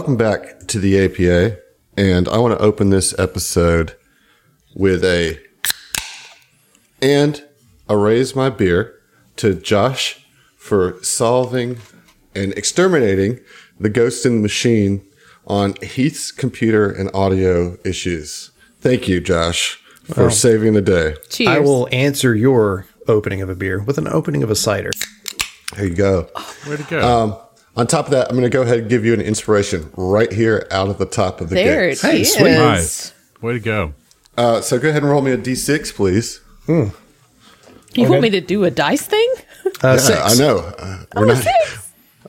welcome back to the APA. And I want to open this episode with a and I raise my beer to Josh for solving and exterminating the ghost in the machine on Heath's computer and audio issues. Thank you, Josh, for saving the day. Cheers. I will answer your opening of a beer with an opening of a cider. There you go. Way to go. Um, on top of that, I'm going to go ahead and give you an inspiration right here out of the top of the There gate. it Hey, is. sweet. nice. Way to go. Uh, so go ahead and roll me a d6, please. You want me to do a dice thing? Uh, Yeah, six. I know. Uh, we're not.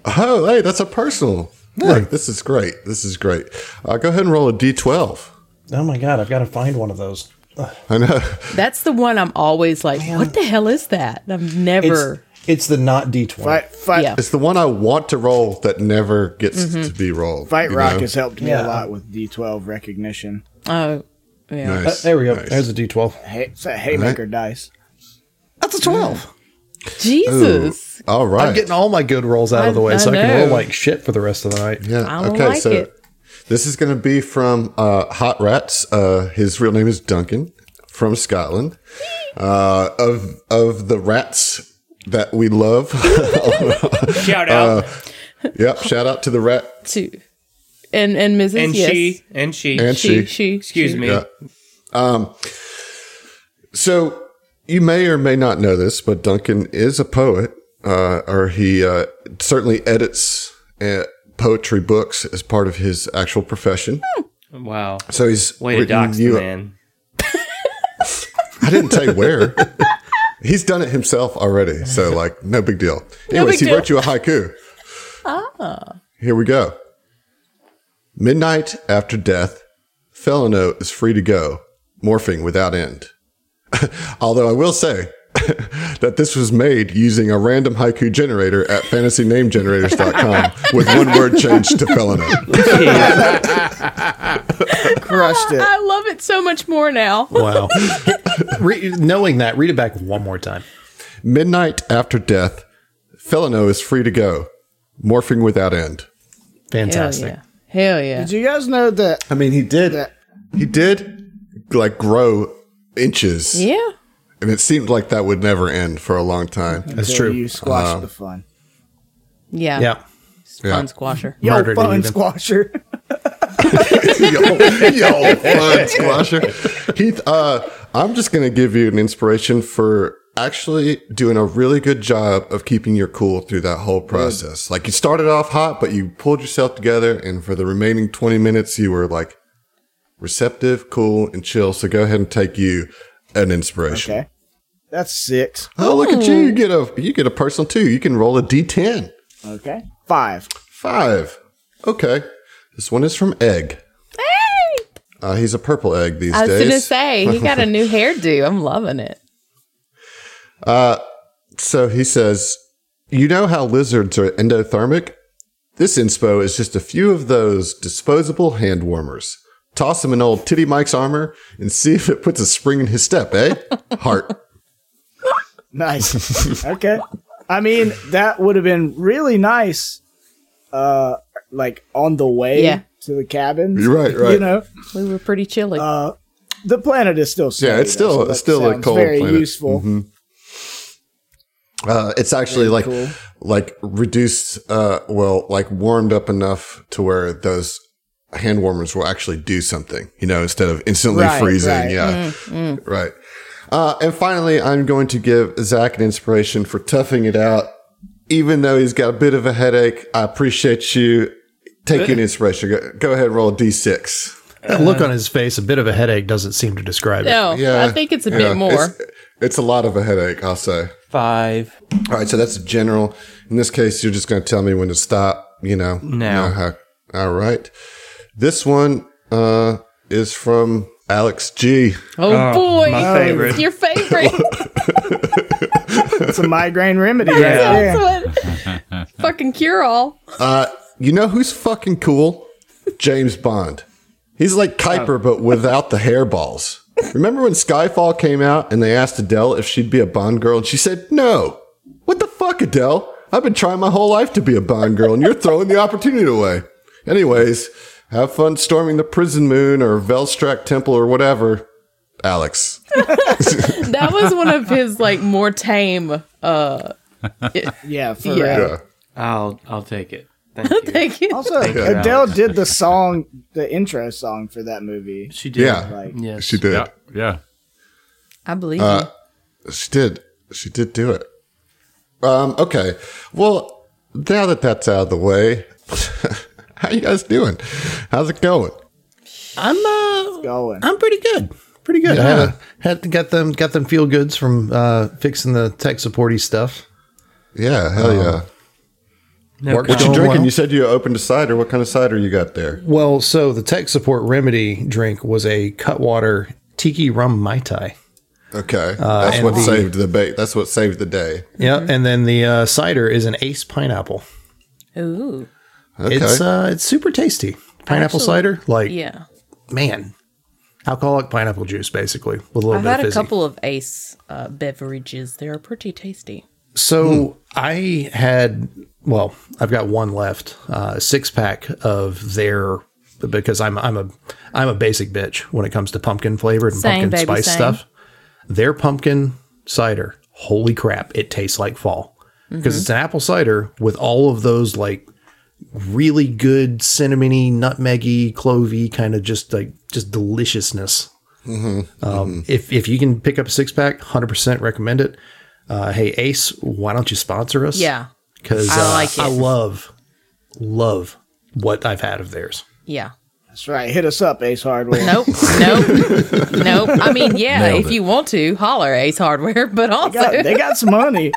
Oh, hey, that's a personal. Look, this is great. This is great. Uh, go ahead and roll a d12. Oh my god, I've got to find one of those. I know. That's the one I'm always like, what the hell is that? I've never. it's the not D20. Fight, fight, Yeah. It's the one I want to roll that never gets to be rolled. Fight you Rock know? has helped me Yeah. a lot with D12 recognition. Oh, yeah. Uh, Nice. there we go. Nice. There's a D12. Hey, it's a haymaker dice. That's a 12. Jesus. All right. I'm getting all my good rolls out of the way I- so I, I can roll know. like shit for the rest of the night. Yeah. I don't okay. like so it. this is going to be from uh, Hot Rats. Uh, his real name is Duncan from Scotland. Uh, of of the rats that we love. Shout out. yep. Shout out to the rat Two. And and Mrs. and yes. she and she. and She, she. she, Excuse she. me. Yeah. Um, so you may or may not know this, but Duncan is a poet, uh, or he uh, certainly edits uh, poetry books as part of his actual profession. Wow. So he's Way to written dox the you- man. I didn't tell you where. He's done it himself already, so like no big deal. Anyways, big he deal. wrote you a haiku. Ah. Here we go. Midnight after death, Felino is free to go, morphing without end. Although I will say that this was made using a random haiku generator at fantasynamegenerators.com with one word changed to Felino. Crushed it. I love it so much more now. Wow. Re- knowing that, read it back one more time. Midnight after death, Felino is free to go, morphing without end. Hell Fantastic. yeah. Hell yeah. Did you guys know that? I mean, he did. that He did like grow inches, Yeah. And it seemed like that would never end for a long time. That's until true. You squashed the fun. Yeah. Yeah. Yeah. Fun squasher. Yo, Murdered fun even. squasher. yo, yo, fun squasher. Heath, uh, I'm just gonna give you an inspiration for actually doing a really good job of keeping your cool through that whole process. Like you started off hot, but you pulled yourself together, and for the remaining 20 minutes, you were like receptive, cool, and chill. So go ahead and take you an inspiration. Okay, that's six. Oh, look at you! You get a you get a personal too. You can roll a d10. Okay, five. Five. Okay. This one is from Egg. Hey! Uh, he's a purple egg these days. I was days. going to say, he got a new hairdo. I'm loving it. So he says, You know how lizards are endothermic? This inspo is just a few of those disposable hand warmers. Toss him in old Titty Mike's armor and see if it puts a spring in his step, eh? Heart. Nice. okay. I mean, that would have been really nice. Uh, like on the way Yeah. to the cabin. You're right, right. You know, We were pretty chilly. uh, the planet is still. Yeah, it's still- though, so it's still a cold Very planet. useful. Uh, it's actually like cool. like reduced, uh, well, like warmed up enough to where those hand warmers will actually do something, you know, instead of instantly Right, freezing. right. Yeah, right. Uh, and finally, I'm going to give Zach an inspiration for toughing it out, even though he's got a bit of a headache. I appreciate you taking inspiration. Go, go ahead, roll a d6. That look on his face, a bit of a headache doesn't seem to describe it. no, Yeah, I think it's a yeah, bit more. It's, it's a lot of a headache, I'll say. Five. All right, so that's general. In this case, you're just going to tell me when to stop. You know, Now. know how- all right. This one uh, is from Alex G. oh, Oh, boy. my favorite. Your favorite. It's a migraine remedy right Yeah. there. That's what. Fucking cure all. Uh, you know who's fucking cool? James Bond. He's like Kuiper, but without the hairballs. Remember when Skyfall came out and they asked Adele if she'd be a Bond girl, and she said no. What the fuck, Adele? I've been trying my whole life to be a Bond girl, and you're throwing the opportunity away. Anyways, have fun storming the prison moon or Velstrak temple or whatever. Alex. That was one of his like more tame. Uh, Yeah, for Yeah. real. Yeah. I'll I'll take it. Thank you. thank you. Also, Adele did the song, the intro song for that movie. She did. Yeah. Like, Yes. She did. Yeah, yeah. I believe Uh, She did. She did do it. Um, okay. Well, now that that's out of the way, how you guys doing? How's it going? I'm uh, going. I'm pretty good. Pretty good. I had, a, had got them got them feel goods from uh, fixing the tech supporty stuff. Yeah, hell yeah. No, Work- What you drinking? well. You said you opened a cider. What kind of cider you got there? Well, so the tech support remedy drink was a Cutwater Tiki Rum Mai Tai. Okay, that's Uh, and what the- saved the bait. That's what saved the day. Yeah, and then the uh, cider is an Ace pineapple. Ooh, Okay, It's uh, it's super tasty. Pineapple Actually, cider, like yeah. man, alcoholic pineapple juice, basically with a little I've bit had of a couple of Ace uh, beverages. They're pretty tasty. So I had, well, I've got one left, uh, a six pack of their because I'm I'm a I'm a basic bitch when it comes to pumpkin flavored and Same, pumpkin baby, spice same. stuff. Their pumpkin cider, holy crap, it tastes like fall because Mm-hmm. it's an apple cider with all of those like really good cinnamony, nutmeggy, clovey kind of just like just deliciousness. Mm-hmm. Um, If if you can pick up a six pack, hundred percent recommend it. Uh, hey Ace, why don't you sponsor us? Yeah, because I uh, like it. I love love what I've had of theirs. yeah. That's right. Hit us up, Ace Hardware. Nope, nope, nope. I mean, yeah, Nailed if it. you want to, holler Ace Hardware, but They also got, they got some money.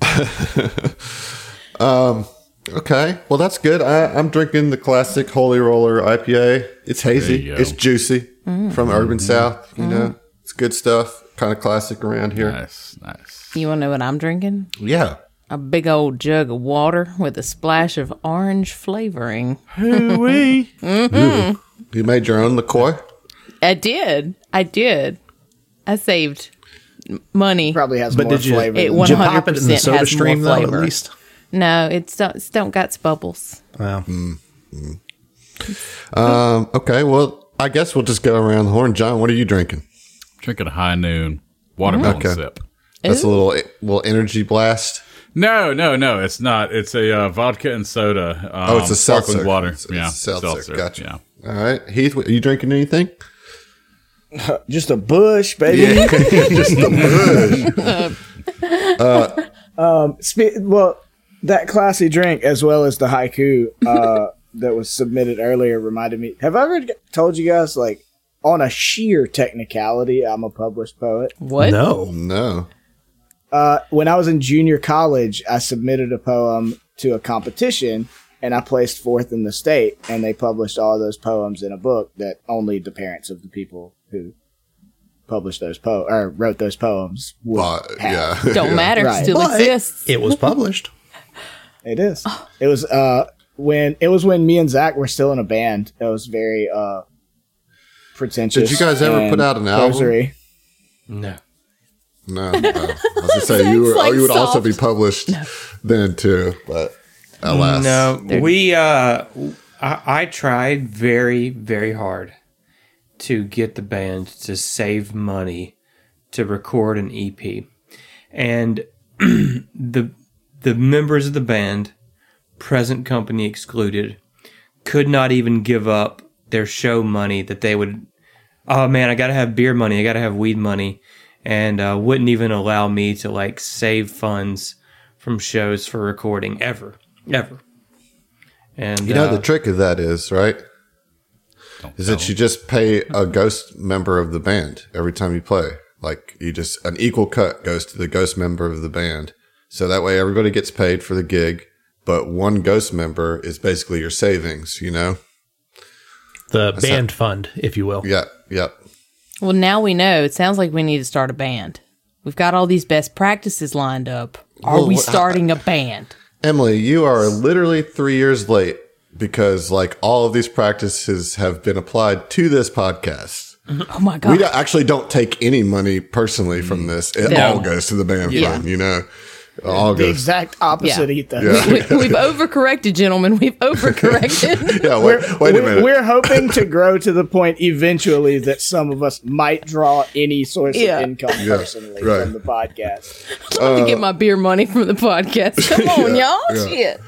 Um, okay. Well, that's good. I, I'm drinking the classic Holy Roller IPA. It's hazy. There you go. It's juicy Mm. from Urban mm-hmm. South. You know, mm. it's good stuff. Kind of classic around here. Nice, nice. you want to know what I'm drinking? Yeah. A big old jug of water with a splash of orange flavoring. Hooey. Mm-hmm. You made your own liqueur. I did. I did. I saved money. Probably has But more did you, flavor. It than- one- did you pop it in the 100% soda has more stream though? At least. No, it's don't, it's don't got bubbles. Wow. Um, okay. Well, I guess we'll just go around the horn. John, what are you drinking? Drinking a high noon watermelon Okay. sip. That's a little little energy blast. No, no, no. It's not. It's a uh, vodka and soda. Um, Oh, it's a sparkling seltzer. water. It's- it's yeah, a seltzer. Gotcha. Yeah. All right, Heath, are you drinking anything? just a Busch, baby. just the Busch. Spe- well, that classy drink as well as the haiku uh, that was submitted earlier reminded me. Have I ever told you guys like on a sheer technicality, I'm a published poet. What? No. No. Uh, when I was in junior college, I submitted a poem to a competition and I placed fourth in the state. And they published all those poems in a book that only the parents of the people who published those po or wrote those poems would But, have. yeah. Don't matter. Right. Still But exists. It was published. It is. It was uh when it was when me and Zach were still in a band. It was very uh pretentious. Did you guys ever put out an album? cursory. No. No. no. I was gonna say you were. like you would also be published then too, but alas. No, we uh, I, I tried very, very hard to get the band to save money to record an EP, and the the members of the band, present company excluded, could not even give up their show money that they would. Oh man, I gotta have beer money. I gotta have weed money, and uh, wouldn't even allow me to like save funds from shows for recording ever, ever. And You know uh, the trick of that is right. Is that you just pay a ghost member of the band every time you play? Like you just an equal cut goes to the ghost member of the band, so that way everybody gets paid for the gig, but one ghost member is basically your savings. You know? The band fund, if you will. Yeah. Yep. Well, now we know. It sounds like we need to start a band. We've got all these best practices lined up. Are Well, we starting a band? Emily, you are literally three years late because like all of these practices have been applied to this podcast. Oh my We god! don't- actually don't take any money personally from mm. this. It No. all goes to the band Yeah. fund, you know. All The exact opposite Yeah. ethos. Yeah. we, we've overcorrected, gentlemen. We've overcorrected. Yeah, We're, wait, wait a we're- minute. We're hoping to grow to the point eventually that some of us might draw any source Yeah. of income Yeah, personally right. from the podcast. Let to get uh, my beer money from the podcast. Come on, Yeah, y'all. yeah. Shit.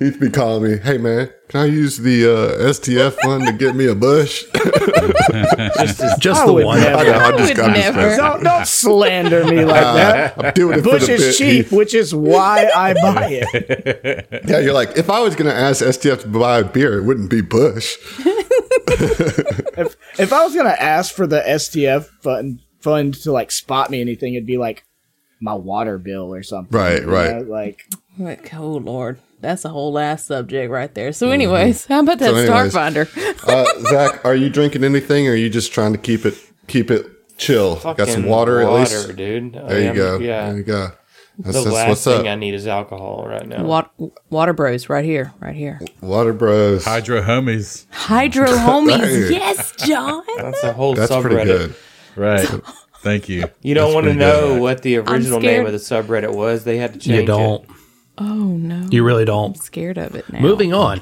He'd be calling me, hey man, can I use the uh, STF fund to get me a Busch? Just I the one. never. I know, I I just would got never. Don't, don't slander me like that. I'm doing it Busch for the is bit. cheap, Heath. which is why I buy it. Yeah, you're like, if I was going to ask STF to buy a beer, it wouldn't be Busch. If if I was gonna ask for the STF fund fund to like spot me anything, it'd be like my water bill or something. Right, right. know? Like Like, oh Lord, that's a whole last subject right there. So, anyways, how about that So anyways. Starfinder? Uh, Zach, are you drinking anything, or are you just trying to keep it keep it chill? Got some Fucking water, at least. dude. There you go. Yeah. There you go. That's, the that's last what's thing up. I need is alcohol right now. Water, water Bros, right here, right here. Water Bros. Hydro homies. Hydro homies, yes, John. That's a whole That's subreddit. pretty good. Right. Thank you. You don't That's want to know good. what the original name of the subreddit was. They had to change You don't. it. Oh no, You really don't. I'm scared of it now. Moving on.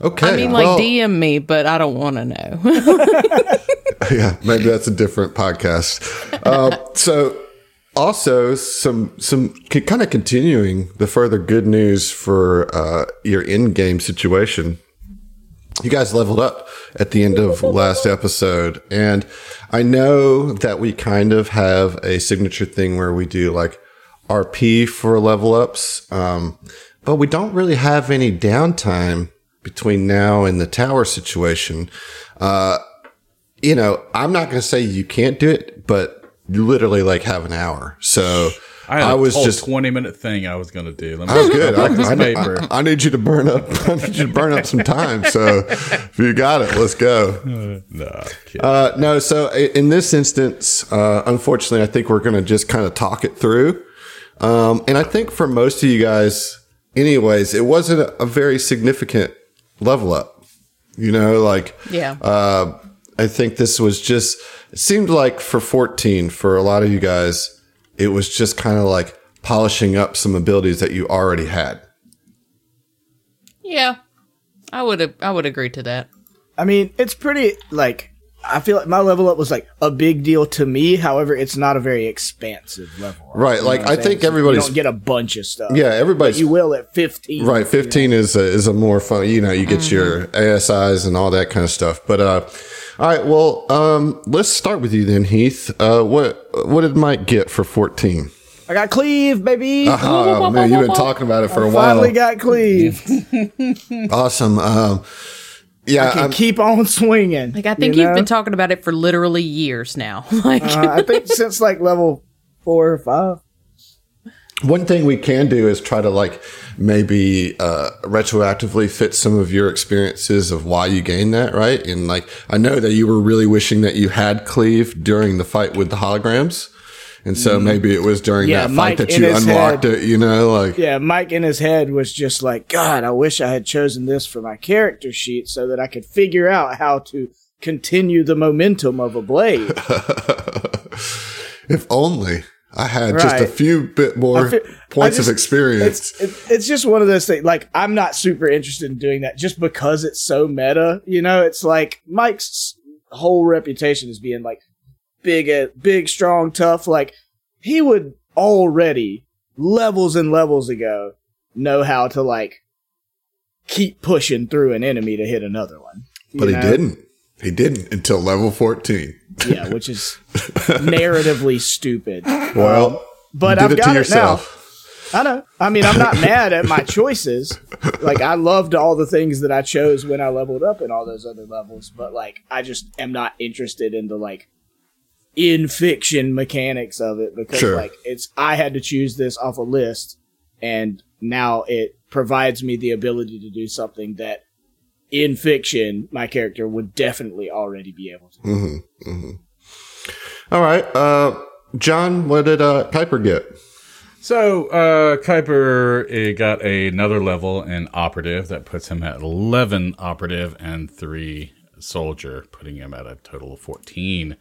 Okay. I mean, like well, DM me, but I don't want to know. yeah, maybe that's a different podcast. Uh, so, also some some kind of continuing the further good news for uh, your in-game situation. You guys leveled up at the end of last episode, and I know that we kind of have a signature thing where we do like RP for level ups, um, but we don't really have any downtime between now and the tower situation. Uh, you know, I'm not going to say you can't do it, but you literally like have an hour. So I, I a was whole just. twenty minute thing I was gonna do. Let me I was good. I, I, paper. I, I need you to burn up. I need you to burn up some time. So if you got it, let's go. no. Uh, no, so in this instance, uh, unfortunately, I think we're going to just kind of talk it through. Um, and I think for most of you guys, anyways, it wasn't a, a very significant level up. You know, like yeah, uh, I think this was just, it seemed like for 14, for a lot of you guys, it was just kind of like polishing up some abilities that you already had. yeah. I would I would agree to that. I mean, it's pretty like I feel like my level up was like a big deal to me. However, it's not a very expansive level. Right, You like, I'm I saying? think So everybody's- you don't get a bunch of stuff. Yeah, everybody's you will at fifteen. Right, fifteen is a, is a more fun. You know, you get your ASIs and all that kind of stuff. But uh, all right, well, um, let's start with you then, Heath. Uh, what what did Mike get for fourteen? I got cleave, baby. Oh man, you've been talking about it for a while. Finally got cleave. Awesome. Um, yeah, Can I'm- keep on swinging. Like I think you you have been talking about it for literally years now. like Uh, I think since like level four or five. One thing we can do is try to like maybe uh, retroactively fit some of your experiences of why you gained that, right? And like, I know that you were really wishing that you had cleave during the fight with the holograms. And so maybe it was during Mm. Yeah, that fight Mike that you unlocked head- it, you know, like, Yeah, Mike in his head was just like, God, I wish I had chosen this for my character sheet so that I could figure out how to continue the momentum of a blade. if only I had just a few bit more points just- of experience. It's it, it's just one of those things. Like I'm not super interested in doing that just because it's so meta. You know, it's like Mike's whole reputation is being like big, uh, big, strong, tough. Like he would already levels and levels ago know how to like keep pushing through an enemy to hit another one. but he didn't. He didn't until level 14. Yeah, which is narratively stupid. Well, But you I've it got to it now. yourself. I know. I mean, I'm not mad at my choices. Like, I loved all the things that I chose when I leveled up in all those other levels, but like, I just am not interested in the like in fiction mechanics of it because Sure. like it's I had to choose this off a list, and now it provides me the ability to do something that in fiction my character would definitely already be able to. Mm-hmm, All right. Uh, John, what did uh, Kuiper get? So uh Kuiper got another level in operative that puts him at eleven operative and three soldier, putting him at a total of fourteen.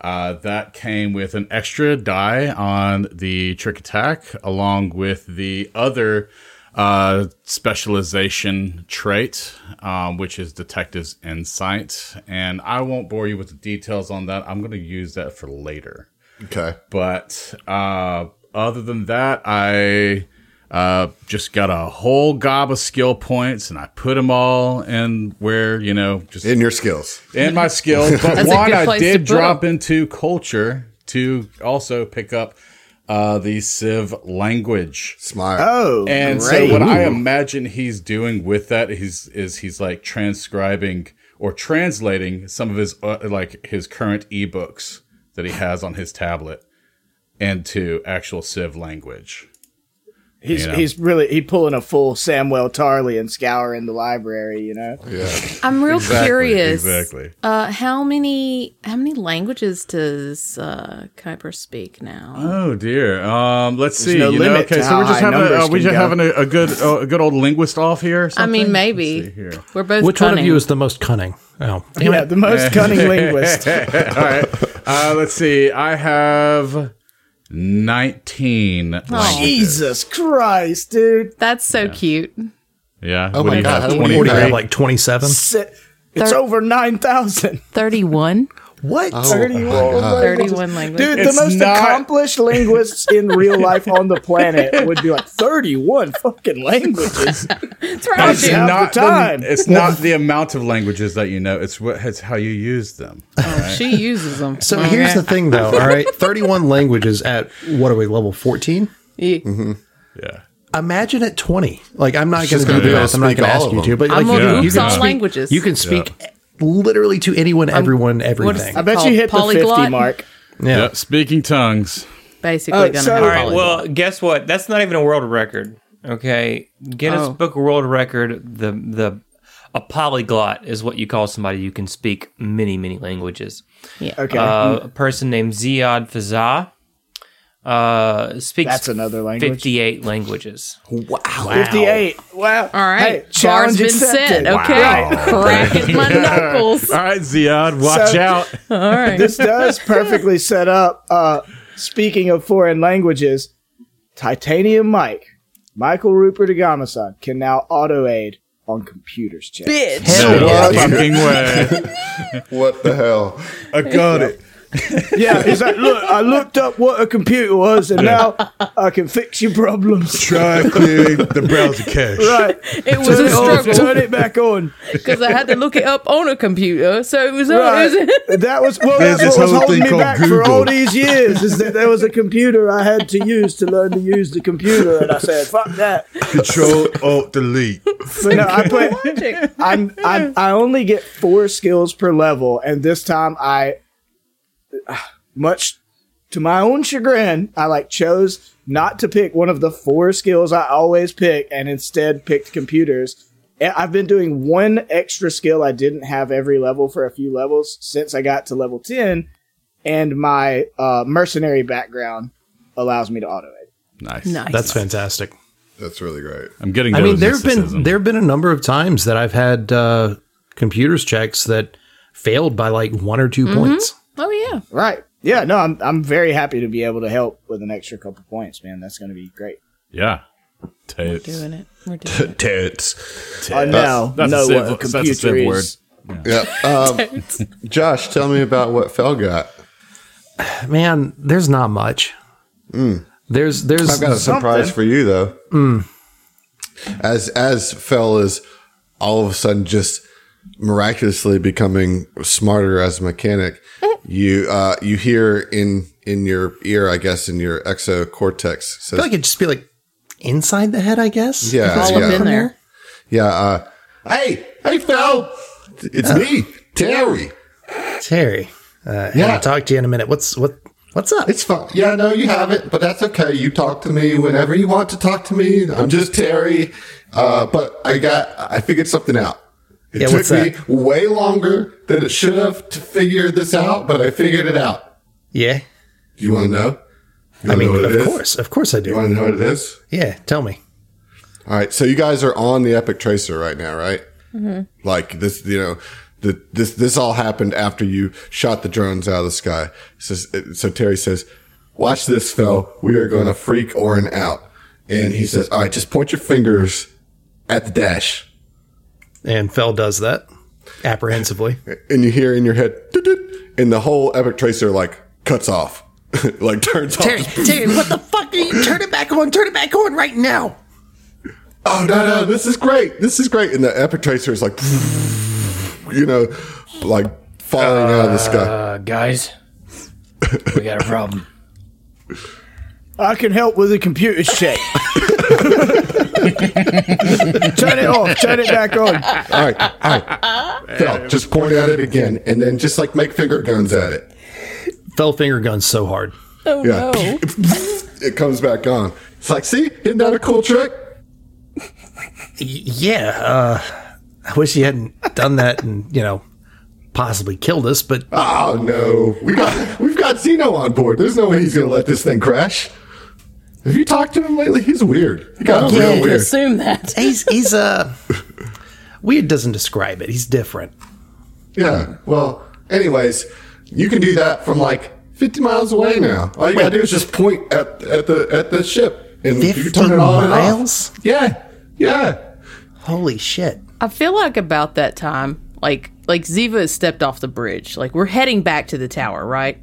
Uh, that came with an extra die on the trick attack, along with the other uh, specialization trait, um, which is Detective's Insight. And I won't bore you with the details on that. I'm going to use that for later. Okay. But uh, other than that, I uh, just got a whole gob of skill points, and I put them all in where you know just In your skills. in my skills. But That's one, I did put 'em. drop into culture to also pick up uh, the Civ language. Smart. Oh, And great. so what I imagine he's doing with that is is he's like transcribing or translating some of his uh, like his current ebooks that he has on his tablet into actual Civ language. He's you know. he's really he pulling a full Samwell Tarly and scouring the library. You know, Yeah. I'm real Exactly, curious. Exactly. Uh, how many how many languages does uh, Kuiper speak now? Oh dear. Um, let's see. no you know, limit okay, to so we're just having a, uh, we can just go. having a, a good uh, a good old linguist off here. or I mean, maybe here. we're both. Which one of you is the most cunning? Oh, yeah, the most cunning linguist. All right. Uh, let's see. I have 19 oh. Jesus Christ, dude. That's so yeah. cute. Yeah. Oh what my God. Have, 20, 40, like 27? It's Thir- over 9,000. 31? What? Oh, Thirty-one. my God. languages. Thirty-one languages. Dude, It's the most not- accomplished linguists in real life on the planet would be like 31 fucking languages. That's right. It's Half the not the, time. it's not the amount of languages that you know. It's what it's how you use them. Oh, she uses them. So oh, here's the thing, though. All right, 31 languages at what are we level 14? thing. Mm-hmm. Yeah. Imagine at 20. Like I'm not going to do this. I'm not going to ask you them. to. But I'm like gonna you, oops you can all speak, languages. You can speak literally to anyone, everyone, everything. I bet Called you hit the 50 mark. yeah. Yeah. Speaking tongues. Basically, Oh, gonna so- All All right. polyglot. Well, guess what? That's not even a world record. Okay, Guinness Oh. Book of World Record. The the a polyglot is what you call somebody who can speak many many languages. Yeah. Okay. Uh, a person named Ziad Fazah uh, speaks That's another language. 58 languages. Wow. 58. Wow. All right, Hey, bar's challenge been accepted. set. Okay, cracking my knuckles. All right, Ziad, watch So- out. All right. This does perfectly set up. Uh, speaking of foreign languages, Titanium Mike, Michael Rupert Agamasan, can now auto aid on computers. Chat. No fucking way. What the hell? I got it. Yeah, he's like, look, I looked up what a computer was, and now I can fix your problems. Try clearing the browser cache. Right. It was Turn a it off, struggle turn it back on. because I had to look it up on a computer. So it was. Right. It was That was well. There's That's what was holding me called back for all these years. Is that there was a computer I had to use to learn to use the computer, and I said, "Fuck that." Control Alt Delete. But no, I play. I'm, I'm I only get four skills per level, and this time I, much to my own chagrin, I like chose not to pick one of the four skills I always pick, and instead picked computers. I've been doing one extra skill I didn't have every level for a few levels since I got to level ten, and my uh, mercenary background allows me to auto it. Nice. nice. That's fantastic. That's really great. I'm getting. I mean, there've been there've been a number of times that I've had uh, computers checks that failed by like one or 2 points. Oh yeah. Right. Yeah, no, I'm I'm very happy to be able to help with an extra couple points, man. That's going to be great. Yeah. Tits. We're doing it. We're doing it. Tits. Uh, I now that's a know civ- what a that's a computer civ is. Yeah. Um, Josh, tell me about what Fell got. Man, there's not much. Hmm. There's there's I've got a surprise for you though. Hmm. As as Fell is all of a sudden just miraculously becoming smarter as a mechanic, you uh, you hear in in your ear, I guess, in your exocortex I feel like it'd just be like inside the head, I guess. Yeah, it's All yeah. up in there. "Yeah, uh, hey, hey, Fell, it's me, Terry. Terry. Uh, Yeah. yeah, I'll talk to you in a minute. What's what? What's up? It's fine. Yeah, no, you haven't, but that's okay. You talk to me whenever you want to talk to me. I'm just Terry. Uh, but I got, I figured something out. It Yeah, took me that? way longer than it should have to figure this out, but I figured it out. yeah. Do you want to know? You I mean, know what of it is? course, of course I do. You do. want to know what it is? Yeah, tell me. All right. So you guys are on the Epic Tracer right now, right? Mm-hmm. Like this, you know, the, this this all happened after you shot the drones out of the sky. Says so Terry says, "Watch this, Phil. We are going to freak Orin out." And he says, "All right, just point your fingers at the dash." And Fell does that apprehensively. and you hear in your head, and the whole epic tracer like cuts off, like turns Terry, off. Terry, what the fuck are you? Turn it back on. Turn it back on right now. Oh no, no, this is great. This is great. And the epic tracer is like, you know, like falling out of the sky. Uh, guys, we got a problem. I can help with the computer check. turn it off. Turn it back on. All right, all right. Phil, just point at it again, and then just like make finger guns at it. Fell finger guns so hard. Oh Yeah, no. it comes back on. It's like, see, isn't that a cool trick? Yeah. Uh, I wish he hadn't done that and you know possibly killed us. But Oh no, we got we've got Zeno on board. There's no way he's gonna let this thing crash. Have you talked to him lately? He's weird. He got Yeah, real you weird. assume that. he's he's uh weird. Doesn't describe it. He's different. Yeah. Well, anyways, you can do that from like 50 miles away now. All you gotta do is just point at at the at the ship, and you can 50 turn it on and off. miles. Yeah. Yeah. Holy shit. I feel like about that time, like like Ziva has stepped off the bridge. Like we're heading back to the tower, right?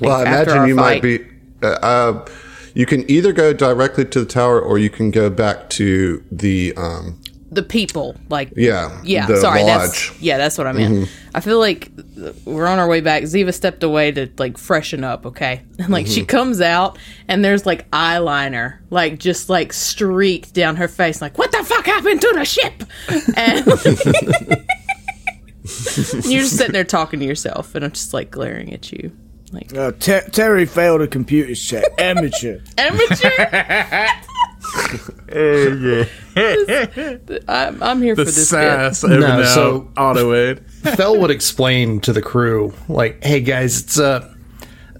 Well, I imagine you fight. might be. Uh, uh, you can either go directly to the tower, or you can go back to the. Um, The people, like yeah. yeah. sorry, lodge. that's yeah, that's what I meant. I feel like we're on our way back. Ziva stepped away to like freshen up. Okay, and like she comes out, and there's like eyeliner, like just like streaked down her face. Like what the fuck happened to the ship? And you're just sitting there talking to yourself, and I'm just like glaring at you, like Uh, Ter- Terry failed a computer check. Amateur. amateur. I'm, I'm here The for this bit. sass over No, now. so- auto aid. Fell would explain to the crew, like, "Hey guys, it's uh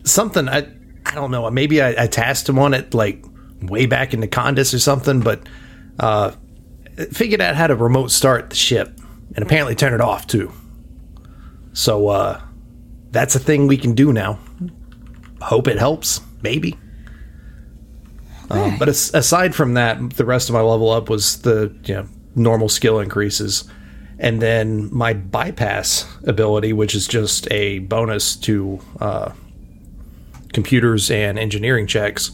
something I I don't know. Maybe I, I tasked him on it like way back in the Condis or something, but uh figured out how to remote start the ship and apparently turn it off too. So uh that's a thing we can do now. Hope it helps. Maybe. Um, but as, aside from that, the rest of my level up was the you know normal skill increases, and then my bypass ability, which is just a bonus to uh, computers and engineering checks,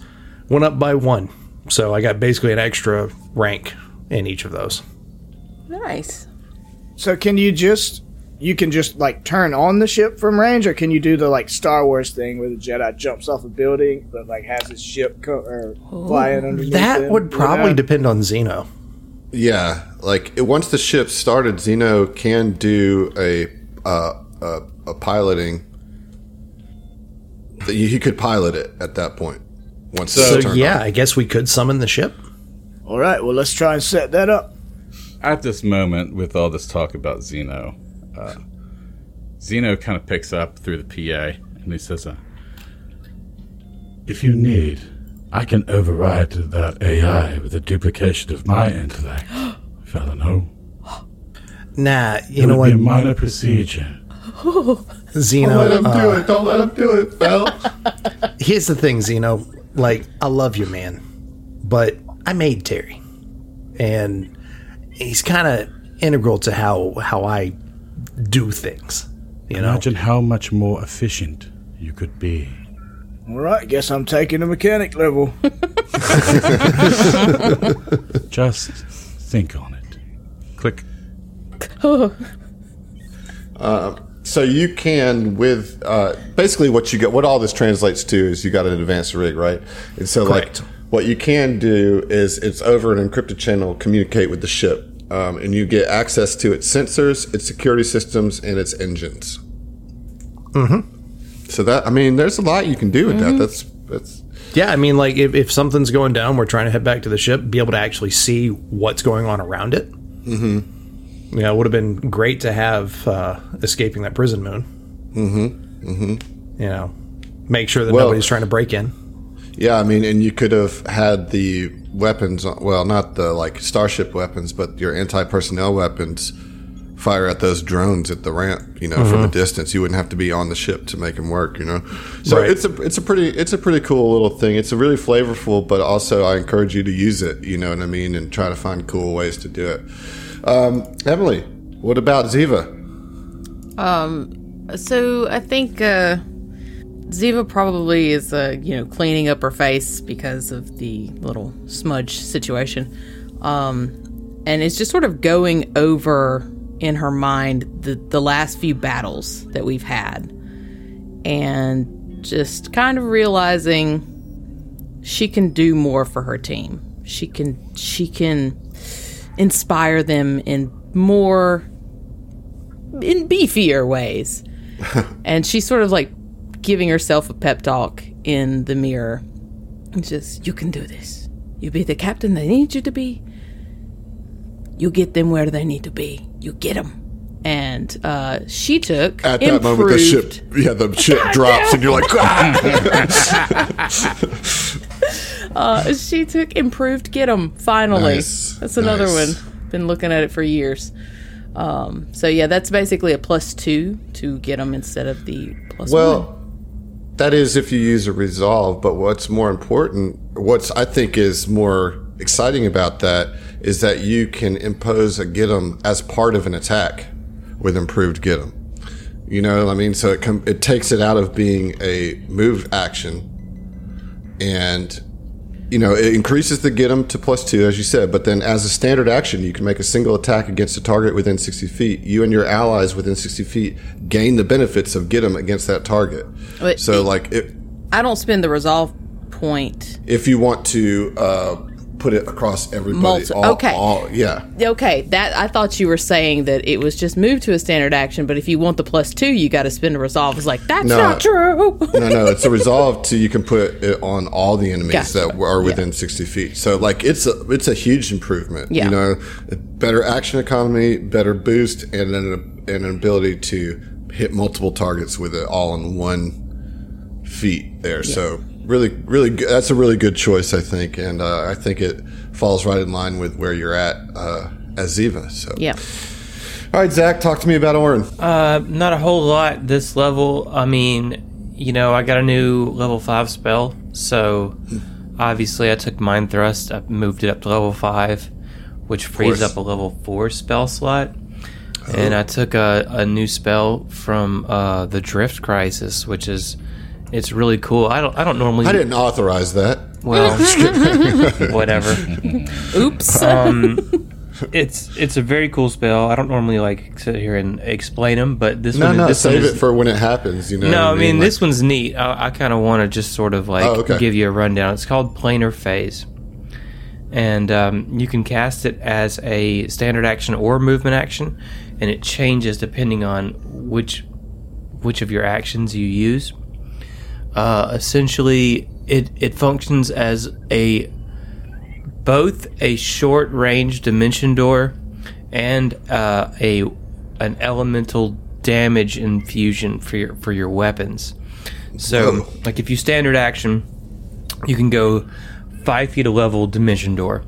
went up by one. So I got basically an extra rank in each of those. Nice. So can you just you can just like turn on the ship from range, or can you do the like Star Wars thing where the Jedi jumps off a building but like has his ship co- or flying underneath? That him, would you probably know? depend on Xeno. Yeah, like it, once the ship started, Zeno can do a uh, a, a piloting. He he could pilot it at that point. Once So it's yeah, on. I guess we could summon the ship. All right, well let's try and set that up. At this moment, with all this talk about Zeno, uh, Zeno kind of picks up through the PA and he says, uh, If you need, I can override that AI with a duplication of my intellect. Fellow, no. Nah, you it know would what, be a minor procedure. Xeno. Don't let him uh, do it. Don't let him do it, Phil. here's the thing, Zeno. Like, I love you, man, but I made Terry, and he's kind of integral to how how I do things. You know, Imagine how much more efficient you could be. All right, guess I'm taking the mechanic level. Just think on it. Click. So you can with uh, basically what you get. What all this translates to is you got an advanced rig, right? And so Correct. like what you can do is it's over an encrypted channel communicate with the ship, um, and you get access to its sensors, its security systems, and its engines. Mm-hmm. So that I mean, there's a lot you can do with that. That's that's yeah. I mean, like, if, if something's going down, we're trying to head back to the ship, be able to actually see what's going on around it. Mm-hmm. You know, it would have been great to have uh, escaping that prison moon. Mm-hmm. Mm-hmm. You know, make sure that Well- nobody's trying to break in. Yeah, I mean, and you could have had the weapons, well, not the like starship weapons, but your anti personnel weapons fire at those drones at the ramp, you know, Mm-hmm. from a distance. You wouldn't have to be on the ship to make them work, you know. So Right. it's a it's a pretty it's a pretty cool little thing. It's a really flavorful, but also I encourage you to use it. You know what I mean, and try to find cool ways to do it. Um, Emily, what about Ziva? Um, so I think uh, Ziva probably is, uh, you know, cleaning up her face because of the little smudge situation, um, and it's just sort of going over in her mind the the last few battles that we've had, and just kind of realizing she can do more for her team. She can she can inspire them in more in beefier ways. and she's sort of like giving herself a pep talk in the mirror. It's just, you can do this. You be the captain they need you to be. You get them where they need to be. You get them. And uh, she took At that moment, the ship, yeah, the ship drops, and you're like, "Ah!" Uh, she took improved get 'em finally. Nice, That's another nice. one. Been looking at it for years. Um, so yeah, that's basically a plus two to get them instead of the plus. plus one. That is if you use a resolve. But what's more important, what's I think is more exciting about that is that you can impose a get 'em as part of an attack with improved get 'em. You know what I mean? So it com- it takes it out of being a move action, and you know it increases the get 'em to plus two, as you said. But then, as a standard action, you can make a single attack against a target within sixty feet. You and your allies within sixty feet gain the benefits of get 'em against that target. But so, it- like, if, I don't spend the resolve point. if you want to uh, put it across everybody, Multi- all, okay. all- yeah, Okay, that I thought you were saying that it was just moved to a standard action, but if you want the plus two, you got to spend a resolve. It's like that's No. not true. no, no, it's a resolve to you can put it on all the enemies Gotcha. that are within sixty feet. So like it's a it's a huge improvement. Yeah. You know, better action economy, better boost, and an and an ability to hit multiple targets with it all in one feet there. So really, really, good. that's a really good choice, I think, and uh, I think it falls right in line with where you're at uh, as Ziva. So yeah, all right, Zach, talk to me about Orin. Uh, not a whole lot this level. I mean, you know, I got a new level five spell, so obviously I took Mind Thrust. I moved it up to level five, which frees up a level four spell slot. And I took a, a new spell from uh, the Drift Crisis, which is it's really cool. I don't I don't normally I didn't authorize that. well whatever. oops. It's it's a very cool spell. I don't normally like sit here and explain them, but this No, one no, this one save is, it for when it happens. You know. No, I mean Like- this one's neat. I, I kind of want to just sort of like Oh, okay. give you a rundown. It's called Planar Phase, and um, you can cast it as a standard action or movement action, and it changes depending on which which of your actions you use. Uh, essentially, it it functions as a both a short range dimension door and uh, a an elemental damage infusion for your for your weapons. So, Whoa. like if you standard action, you can go five feet of level dimension door,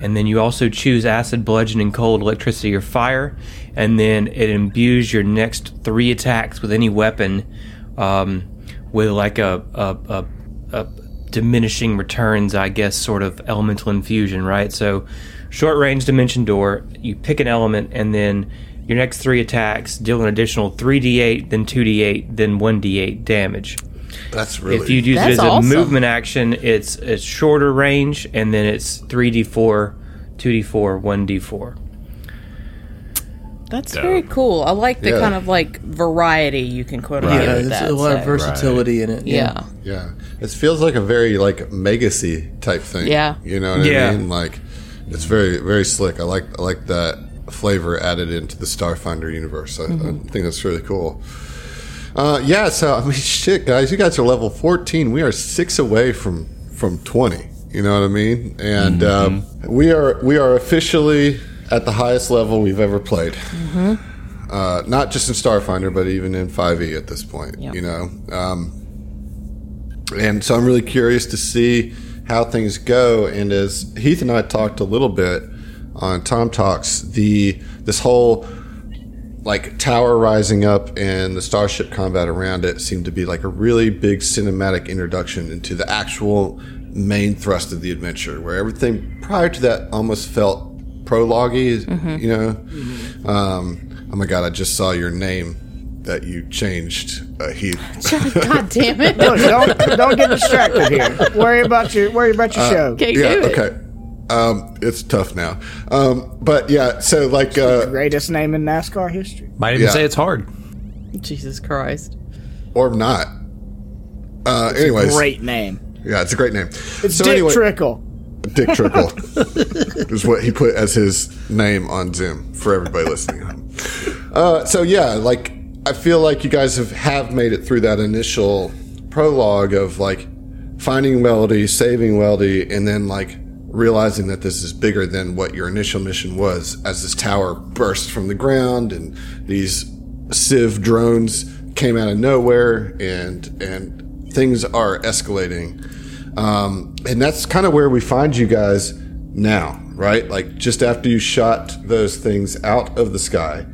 and then you also choose acid, bludgeoning, cold, electricity, or fire, and then it imbues your next three attacks with any weapon um, with like a, a, a, a diminishing returns, I guess, sort of elemental infusion, right? So, short range dimension door, you pick an element, and then your next three attacks deal an additional 3d8, then 2d8, then 1d8 damage. That's really. If you use it That's as a movement action, it's it's shorter range, and then it's 3d4, 2d4, 1d4. That's very cool. I like the Yeah. kind of like variety you can quote Right. unquote Yeah, with there's that. a lot of so- versatility in it. yeah. yeah, it feels like a very like Megacy type thing. Yeah. you know what Yeah. I mean. Like it's very very slick. I like I like that flavor added into the Starfinder universe. I, I think that's really cool. Uh, yeah, so I mean, shit, guys, you guys are level fourteen. We are six away from from twenty. You know what I mean? And um, we are we are officially at the highest level we've ever played. Uh, not just in Starfinder, but even in 5e at this point. Yep. You know, um, and so I'm really curious to see how things go. And as Heath and I talked a little bit on Tom Talks, the this whole like tower rising up and the starship combat around it seemed to be like a really big cinematic introduction into the actual main thrust of the adventure, where everything prior to that almost felt prologue you know. Um, oh my god, I just saw your name that you changed, uh, Heath. God damn it. Look, don't don't get distracted here. Worry about your worry about your show. Okay, yeah, do it. okay. Um, it's tough now. Um, but yeah, so like, uh, Greatest name in NASCAR history. Might even Yeah. say it's hard. Jesus Christ. or not. Uh, anyways, Great name. yeah, it's a great name. It's so Dick anyway, Trickle. Dick Trickle is what he put as his name on Zoom for everybody listening. Uh, so yeah, like I feel like you guys have, have made it through that initial prologue of like finding Weldy, saving Weldy, and then like realizing that this is bigger than what your initial mission was as this tower burst from the ground and these Civ drones came out of nowhere and and things are escalating. Um, and that's kind of where we find you guys now, right? Like just after you shot those things out of the sky.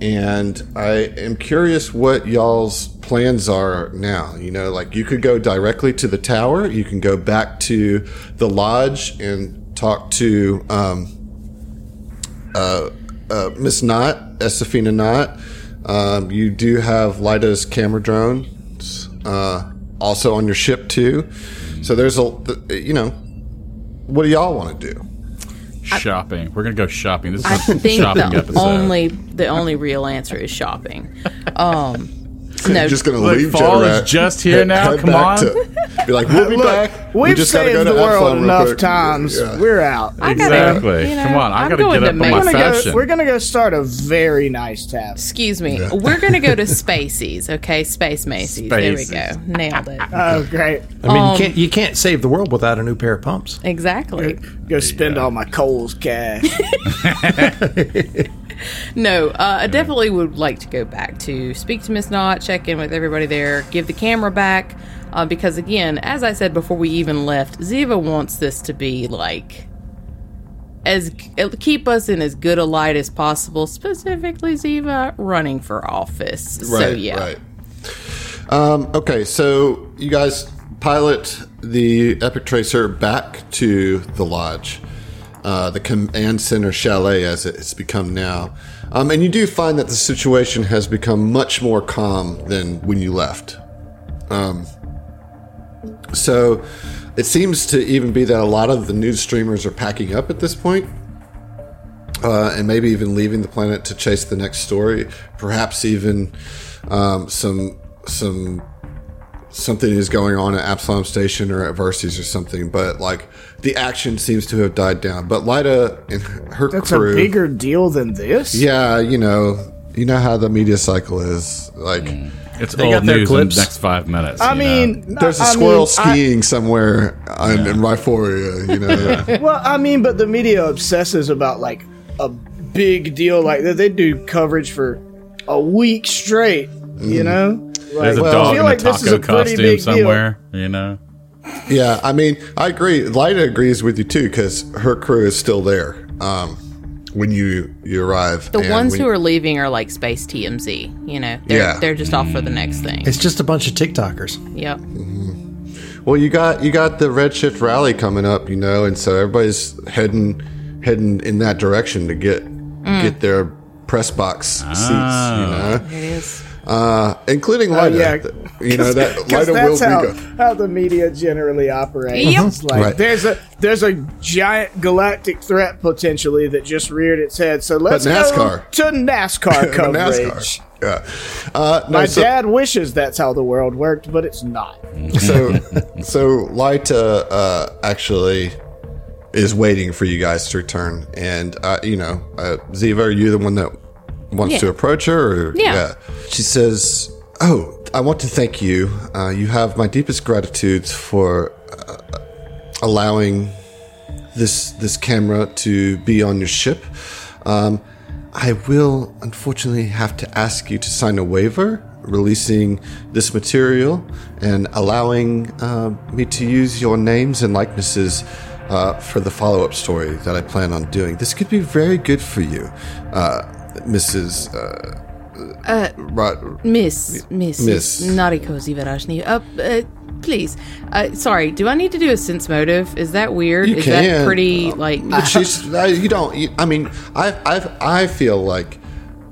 And I am curious what y'all's plans are now. You know, like you could go directly to the tower, you can go back to the lodge and talk to um, uh, uh, Miss Knott, Estefina Knott. Um, you do have Lida's camera drones uh, also on your ship too. So there's a, you know, what do y'all want to do? shopping. We're gonna go shopping. This I is a think shopping the episode. only the only real answer is shopping. Um, no, You're just gonna Look, leave fall is Jetrat, just here head- now, head come on. to- be like, we'll be Look, back. We we've just gotta saved go to the world enough quick. times. Yeah. We're out. Gotta, Exactly. you know, Come on, I I'm gotta going get to up on my We're gonna, fashion. go, we're gonna go start a very nice tavern. Excuse me. We're gonna go to Spacey's, okay? Space Macy's. There we go. Nailed it. Oh, great! I mean, Um, you can't you can't save the world without a new pair of pumps. Exactly. Go spend all my Coles cash. No, uh, I definitely would like to go back to speak to Miss Knott, check in with everybody there, give the camera back, uh, because again, as I said before we even left, Ziva wants this to be like as keep us in as good a light as possible. Specifically, Ziva running for office. so Right, yeah, right. Um, okay, so you guys pilot the Epic Tracer back to the lodge, uh, the command center chalet as it's become now. Um, and you do find that the situation has become much more calm than when you left. Um, so it seems to even be that a lot of the news streamers are packing up at this point uh, and maybe even leaving the planet to chase the next story. Perhaps even um, some some something is going on at Absalom Station or at Verces or something. But like the action seems to have died down. But Lida and her That's crew, a bigger deal than this. yeah, you know, you know how the media cycle is. Like mm. It's They old got their news in the next five minutes. I you know? mean, there's a I squirrel mean, I- skiing somewhere on, in Ryphoria, you know. well, I mean, but the media obsesses about like a big deal like that. They do coverage for a week straight. You know, there's a Like, I dog feel in like a this taco a costume big deal. somewhere. You know. Yeah, I mean, I agree. Lida agrees with you too because her crew is still there um, when you you arrive. the ones when- who are leaving are like Space TMZ. You know, they're Yeah. they're just off for the next thing. It's just a bunch of TikTokers. Yep. well, you got you got the Redshift rally coming up, you know, and so everybody's heading heading in that direction to get Mm. get their press box seats, you know, It is. Uh, including Lida. yeah. you know that Because Lida will that's be how, go- how the media generally operates. Yep. It's like Right. there's a there's a giant galactic threat potentially that just reared its head. So let's NASCAR. go to NASCAR coverage. NASCAR. Yeah. Uh, no, My so- dad wishes that's how the world worked, but it's not. so so Lida uh, actually is waiting for you guys to return, and uh, you know, uh, Ziva, are you the one that wants Yeah. to approach her? Or, Yeah. She says, "Oh, I want to thank you. Uh, you have my deepest gratitude for uh, allowing this this camera to be on your ship. Um, I will unfortunately have to ask you to sign a waiver releasing this material and allowing uh, me to use your names and likenesses uh, for the follow-up story that I plan on doing. This could be very good for you, uh, Mrs. Uh, right, Miss, Miss, Miss. Nariko Zivarashni. Uh, uh, please. Uh, sorry, do I need to do a sense motive? Is that weird? You Is can. that pretty, like. But she's uh, you don't. You, I mean, I I I feel like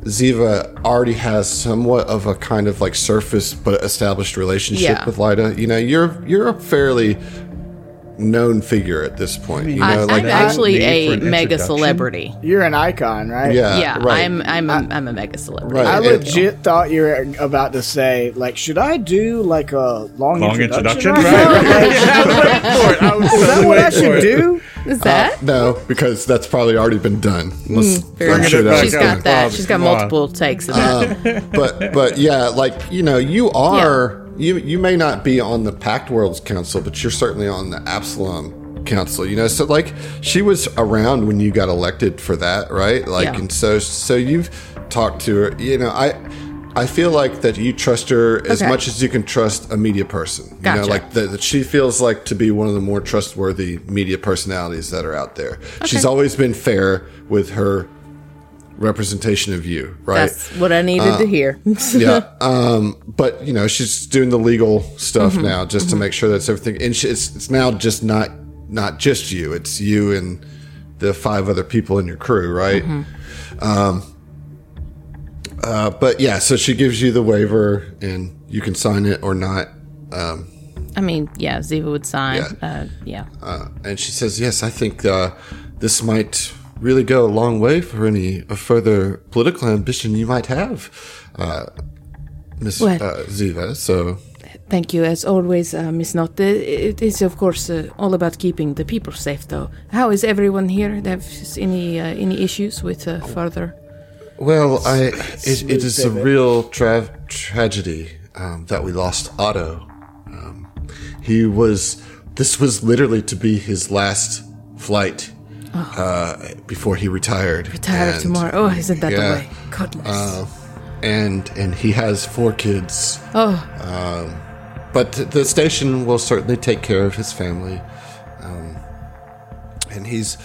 Ziva already has somewhat of a kind of like surface but established relationship Yeah. with Lida. You know, you're you're a fairly known figure at this point. You know, I, like I'm actually a mega celebrity. You're an icon, right? yeah, yeah, right. I'm I'm a, I'm a mega celebrity. Right. I and- legit thought you were about to say, like, should I do like a long, Long introduction? introduction, right right? Like, I was waiting for it. Was is that what I should do? Is that? Uh, no, because that's probably already been done. Hmm, Let's- Very I'm sure that She's was got done. that. Bob, She's got come on. multiple takes of that. Um, but but yeah, like you know, you are you you may not be on the Pact Worlds Council, but you're certainly on the Absalom Council. You know, so like she was around when you got elected for that, right? Like, Yeah. and so so you've talked to her. You know, I. I feel like that you trust her as Okay. much as you can trust a media person. You know, like that, that she feels like to be one of the more trustworthy media personalities that are out there. She's always been fair with her representation of you, right? That's what I needed to hear. yeah. Um, but you know, she's doing the legal stuff Mm-hmm. now just to make sure that's everything. And she, it's it's now just not not just you. It's you and the five other people in your crew, right? Mm-hmm. Um, uh, but yeah, so she gives you the waiver, and you can sign it or not. Um, I mean, yeah, Ziva would sign. Yeah. Uh, yeah. uh, and she says, "Yes, I think uh, this might really go a long way for any uh, further political ambition you might have, uh, Miss Well- uh, Ziva." So. Thank you, as always, uh, Miss Knott. Uh, It is, of course, uh, all about keeping the people safe, though. How is everyone here? Have any uh, any issues with uh, further? Well, I it, it is a real tra- tragedy um, that we lost Otto. Um, he was this was literally to be his last flight uh, before he retired. Retired And, tomorrow. Oh, isn't that yeah, the way? Goodness. Uh, and and he has four kids. oh, But the station will certainly take care of his family. Um, and he's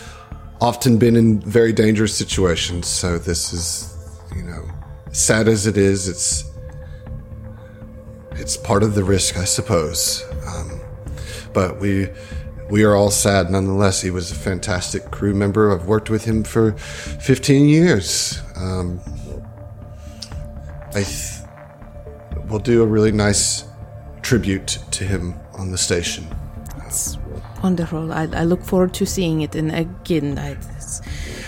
often been in very dangerous situations. So this is, you know, sad as it is, it's it's part of the risk, I suppose. Um, but we we are all sad nonetheless. He was a fantastic crew member. I've worked with him for 15 years. Um, I th- will do a really nice tribute to him on the station. it's wonderful. I, I look forward to seeing it. And again, I, it's,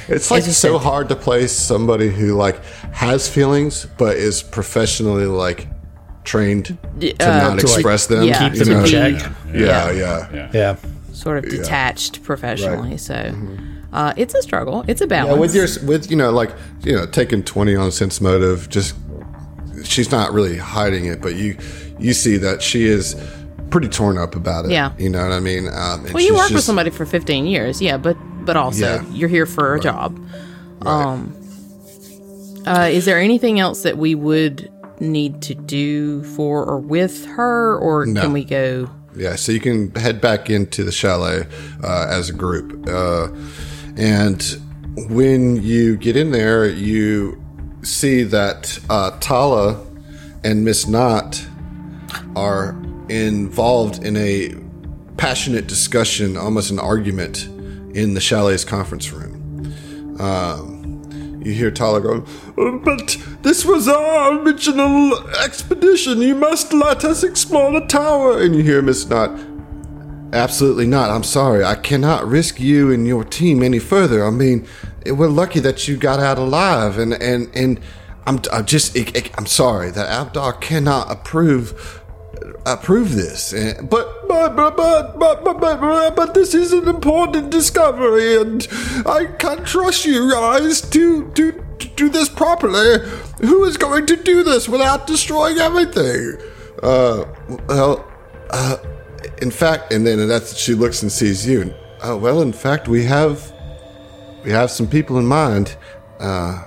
It's like so said. hard to place somebody who like has feelings but is professionally like trained to uh, not to, like, express them. yeah, Keep them in know? check. Yeah, yeah. Yeah. Sort of detached professionally. So Mm-hmm. uh, it's a struggle. It's a balance. Yeah, with your with you know like you know taking twenty on sense motive, just she's not really hiding it, but you you see that she is pretty torn up about it. Yeah. you know what I mean. Um, well, you work with somebody for 15 years, yeah, but but also Yeah. you're here for a job. Um, uh, is there anything else that we would need to do for or with her, or No. can we go? Yeah, so you can head back into the chalet uh, as a group. Uh, and when you get in there, you see that uh, Tala and Miss Knott are involved in a passionate discussion, almost an argument, in the chalet's conference room. Um, you hear Tala go, "Uh, But this was our original expedition. You must let us explore the tower. And you hear Miss Knott, Absolutely not. I'm sorry. I cannot risk you and your team any further. I mean, we're lucky that you got out alive, and and and I'm, I'm just I- I'm sorry that Abadar cannot approve approve this. Eh, But but but but but but, but, this is an important discovery, and I can't trust you guys to to. to Do this properly. Who is going to do this without destroying everything? Uh, well, uh, in fact, and then that's she looks and sees you. Oh well, in fact, we have we have some people in mind. Uh,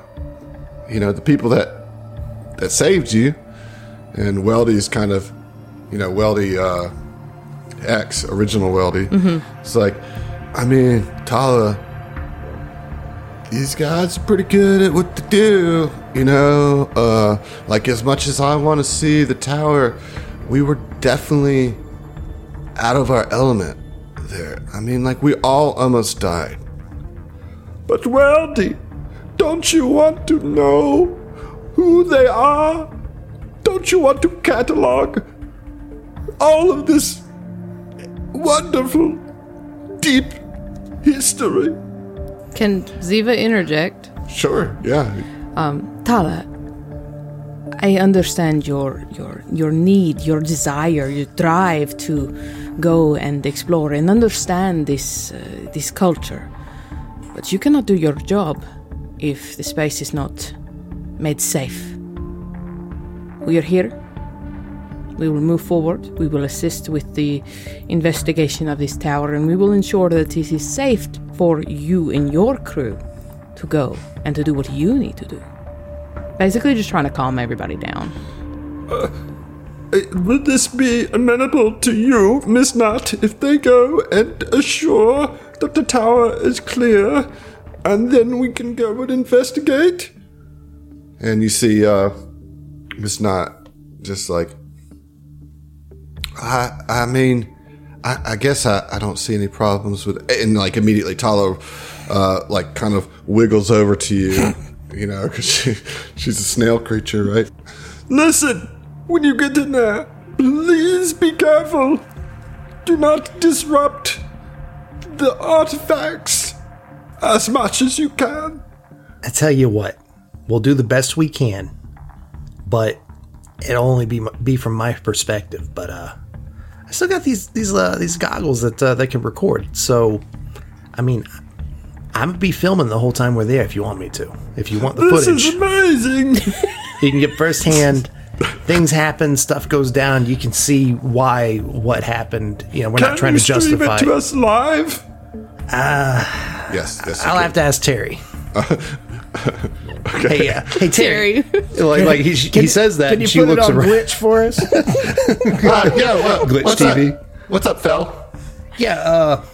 you know, the people that that saved you, and Weldy's kind of, you know, Weldy uh, X, original Weldy. It's like, I mean, Tala. these guys are pretty good at what they do. You know, uh, like as much as I want to see the tower, we were definitely out of our element there. I mean, like we all almost died. But Weldy, don't you want to know who they are? Don't you want to catalog all of this wonderful, deep history? Can Ziva interject? Sure, yeah. Tala, I understand your your your need, your desire, your drive to go and explore and understand this uh, this culture. But you cannot do your job if the space is not made safe. We are here. We will move forward. We will assist with the investigation of this tower and we will ensure that it is safe for you and your crew to go and to do what you need to do. Basically, just trying to calm everybody down. Would this be amenable to you, Miss Nut, if they go and assure that the tower is clear, and then we can go and investigate? And you see, uh, Miss Nut just like, I, I mean, I, I guess I, I don't see any problems with, and like immediately Tala, uh, like kind of wiggles over to you, you know, because she, she's a snail creature, right? Listen, when you get in there, please be careful. Do not disrupt the artifacts as much as you can. I tell you what, we'll do the best we can, but it'll only be be from my perspective. But uh, I still got these these uh, these goggles that uh, that can record. So, I mean, I'm gonna be filming the whole time we're there. If you want me to, if you want the footage. This footage, is amazing. you can get firsthand. Things happen, stuff goes down. You can see why what happened. You know, we're not trying to justify. Can it to us live? Ah, yes, yes. I'll have to ask Terry. Hey, uh, hey Terry. Terry. Like, like he, he says that. Can you she put it looks on around. Glitch for us? Uh, yeah, what, Glitch what's TV. Up? What's up, Fel? Yeah, uh,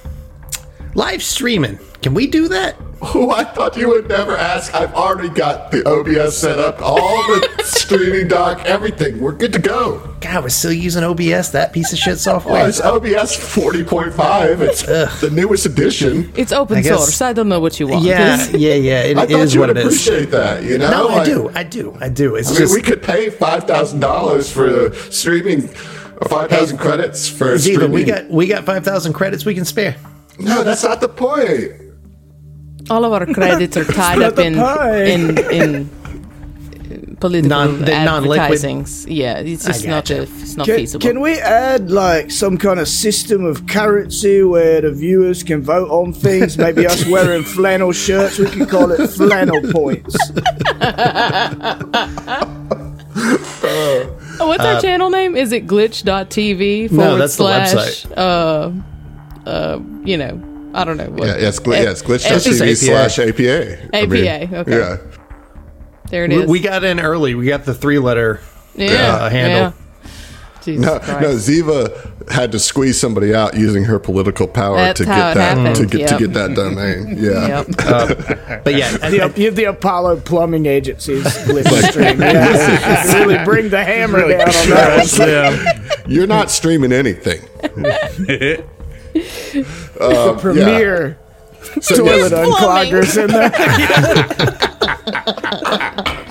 live streaming. Can we do that? Oh, I thought you would never ask. I've already got the OBS set up, all the streaming dock, everything. We're good to go. God, we're still using OBS, that piece of shit Well, software. it's OBS 40.5. It's the newest edition. It's open I guess- source. I don't know what you want. yeah, yeah, yeah. It I it thought you what would it is. appreciate that, you know? No, I do, I do, I do. It's I mean, we could pay $5,000 for streaming, or 5,000 credits for it's either streaming. we got we got five thousand credits we can spare. No, that's not the point. All of our credits are tied up in pie. in in political Non- they're non-liquid. Yeah, it's just not gotcha. a, it's not Can, feasible. can we add like some kind of system of currency where the viewers can vote on things? Maybe us wearing flannel shirts, we can call it flannel points. oh, what's our channel name? Is it glitch.tv forward Uh, that's the slash uh uh you know I don't know what Yeah, yes, gl- F- yes, just glitch.tv APA. slash APA. I mean, APA, okay. Yeah. there it is. We, we got in early. We got the three letter. yeah, uh, handle. yeah. Jesus No, Christ. no, Ziva had to squeeze somebody out using her political power That's to get that happened, to get yep. to get that domain. Yeah. Yep. But yeah, I- The, I- the, the Apollo Plumbing Agency's glitch stream. Yeah. really bring the hammer down on that one. You're not streaming anything. Premier So, toilet yes, uncloggers in there.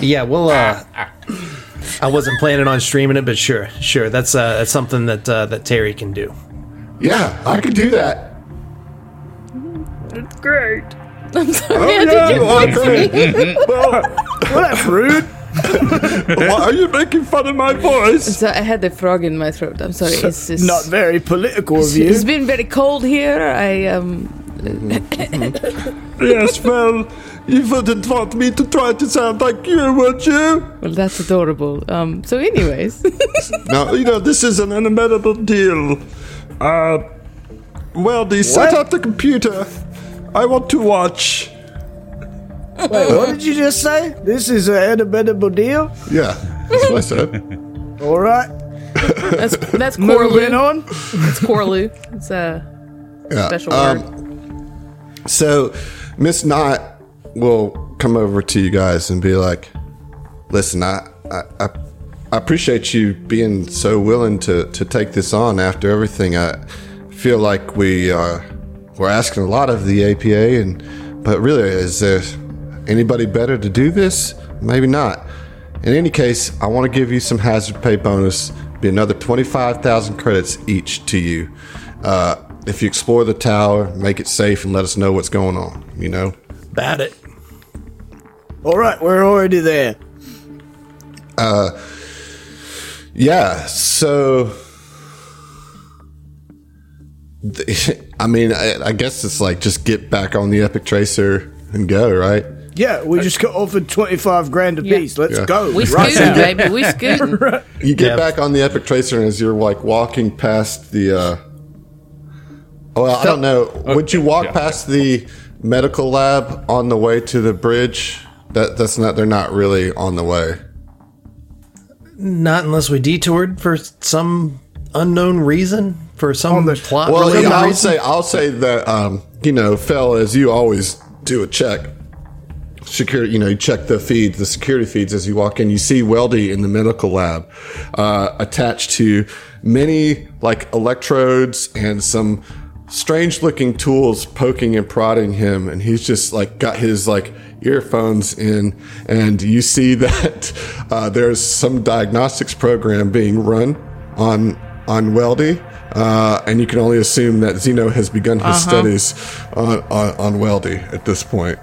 yeah, well, uh, I wasn't planning on streaming it, but sure, sure. That's uh, that's something that uh, that Terry can do. yeah, I could do that. That's great. I'm sorry. I did you well, me? great. well, Well, that's rude. Why are you making fun of my voice? So I had the frog in my throat. I'm sorry. It's just Not very political of you. It's been very cold here. I um. Yes, well, you wouldn't want me to try to sound like you, would you? Well, that's adorable. Um. So, anyways, now you know, this is an unamendable deal. Uh, Weldy, set What? up the computer. I want to watch. Wait, what did you just say? This is an inevitable deal? Yeah, that's what I said. All right. that's that's Moving Corlu. on. It's Corlu. It's a Yeah. special um, word. So, Miss Knott we'll come over to you guys and be like, listen, I, I, I, I appreciate you being so willing to, to take this on after everything. I feel like we are we're asking a lot of the APA, and but really, is there anybody better to do this? Maybe not. In any case, I want to give you some hazard pay bonus. Be another twenty-five thousand credits each to you. Uh, if you explore the tower, make it safe, and let us know what's going on. You know. Bat it. All right, we're already there. Uh, Yeah. So, I mean, I, I guess it's like just get back on the Epic Tracer and go, right? Yeah, we just got offered 25 grand a Yeah. piece. Let's Yeah. go. We Right scooting, now. baby. We scooting. You get Yeah. back on the Epic Tracer, and as you're like walking past the, uh, well, I don't know. Would you walk yeah. past the medical lab on the way to the bridge? That that's not. They're not really on the way. Not unless we detoured for some unknown reason, for some the- plot Well, related I'll reason. say I'll say that um, you know, Fel, as you always do a check. Security, you know, you check the feeds, the security feeds as you walk in. You see Weldy in the medical lab, uh, attached to many like electrodes and some strange looking tools poking and prodding him. And he's just like got his like earphones in. And you see that uh, there's some diagnostics program being run on on Weldy. Uh, and you can only assume that Zeno has begun his studies on, on, on Weldy at this point.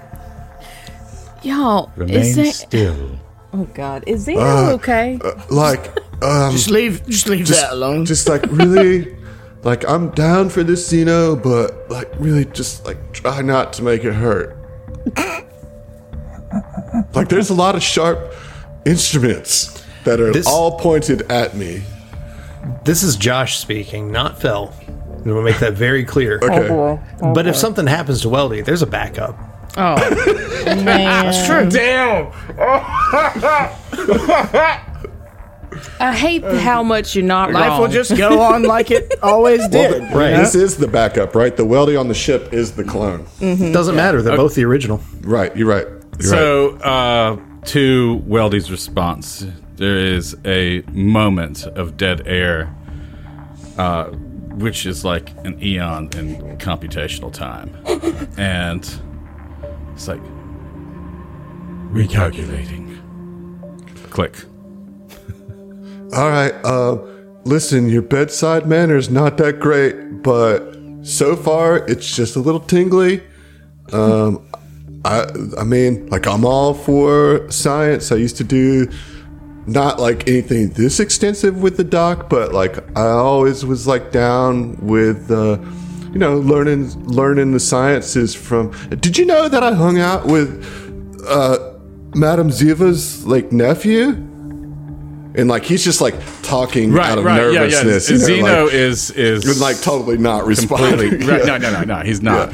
Y'all, Remain is that? still. Oh God, is Zeno okay? Like, um, Just leave, just leave that alone. just like really, like I'm down for this Zeno, but like really just like try not to make it hurt. like there's a lot of sharp instruments that are This- all pointed at me. This is Josh speaking, not Phil. And we'll make that very clear. Okay. But if something happens to Weldy, there's a backup. Oh man, that's true. Damn. I hate how much you're not Life wrong. will just go on like it always did. Right. This is the backup, right? The Weldy on the ship is the clone. Doesn't matter. They're both the original. Right. You're right. You're right. So, uh, to Weldy's response, there is a moment of dead air, uh, which is like an eon in computational time. and it's like recalculating. Click. All right. Uh, listen, your bedside manner is not that great, but so far it's just a little tingly. Um, I, I mean, like I'm all for science. I used to do not like anything this extensive with the doc, but like I always was like down with, uh, you know, learning learning the sciences from. Did you know that I hung out with uh, Madame Ziva's like nephew? And like he's just like talking Right, out of right, yeah, yeah. nervousness. you know, Zeno like, is is like totally not responding. completely. Right, no, no, no, no. He's not.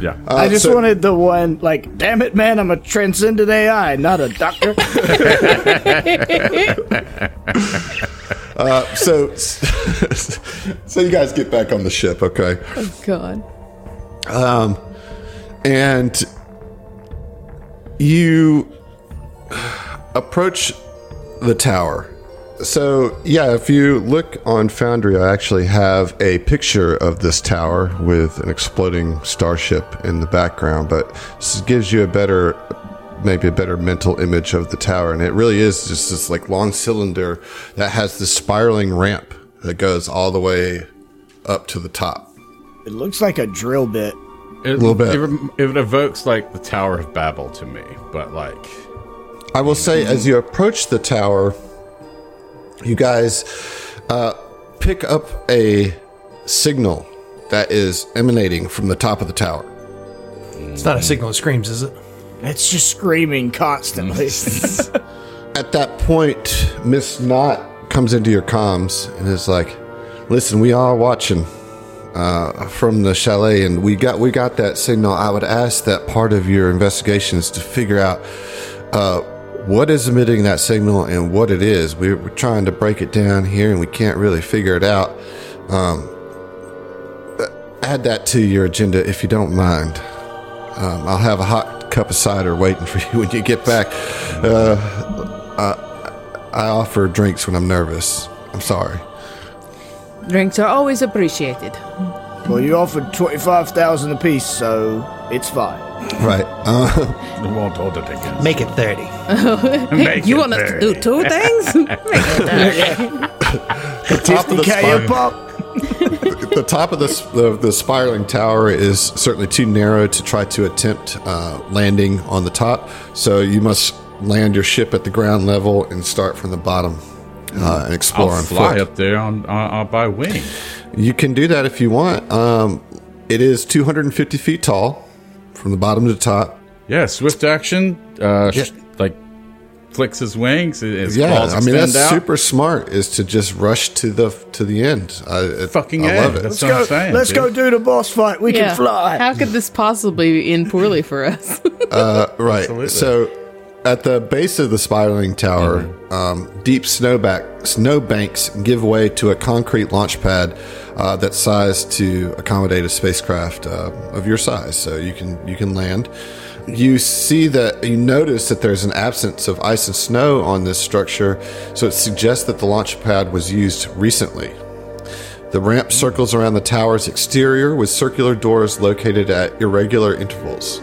Yeah. I just so- wanted the one like, damn it, man, I'm a transcendent AI, not a doctor. so, so you guys get back on the ship, okay? Oh God. Um, and you approach the tower. So, yeah, if you look on Foundry, I actually have a picture of this tower with an exploding starship in the background, but this gives you a better, maybe a better mental image of the tower. And it really is just this like long cylinder that has this spiraling ramp that goes all the way up to the top. it looks like a drill bit. It, A little bit. It, it evokes like the Tower of Babel to me, but like I will say, as you approach the tower, you guys uh, pick up a signal that is emanating from the top of the tower. It's not a signal that screams, is it? It's just screaming constantly. At that point, Miss Knott comes into your comms and is like, "Listen, we are watching uh, from the chalet, and we got we got that signal. I would ask that part of your investigation is to figure out." Uh, what is emitting that signal and what it is. We're, we're trying to break it down here and we can't really figure it out. Um, add that to your agenda if you don't mind. Um, I'll have a hot cup of cider waiting for you when you get back. Uh, uh, I offer drinks when I'm nervous. I'm sorry. Drinks are always appreciated. Well, you offered twenty-five thousand apiece, so it's fine. Right. Uh, We won't hold it again. Make it 30. Make you it want us to do two things? Make it top of the K spire- pop. The top of this the, the spiraling tower is certainly too narrow to try to attempt uh, landing on the top. So you must land your ship at the ground level and start from the bottom uh, and explore I'll on fly foot. up there on, on, on by wing. You can do that if you want. Um, it is 250 feet tall from the bottom to the top. Yeah, swift action. Uh, Yeah. Like flicks his wings. His Yeah, claws I mean that's out. super smart. Is to just rush to the to the end. I, it, Fucking I A. love it. That's Let's what I'm go. saying. let's dude. go do the boss fight. We Yeah. can fly. How could this possibly end poorly for us? Uh, right. Absolutely. So, at the base of the spiraling tower, um, deep snowback snowbanks give way to a concrete launch pad uh, that's sized to accommodate a spacecraft uh, of your size. So you can you can land. You see that you notice that there's an absence of ice and snow on this structure, so it suggests that the launch pad was used recently. The ramp circles around the tower's exterior with circular doors located at irregular intervals.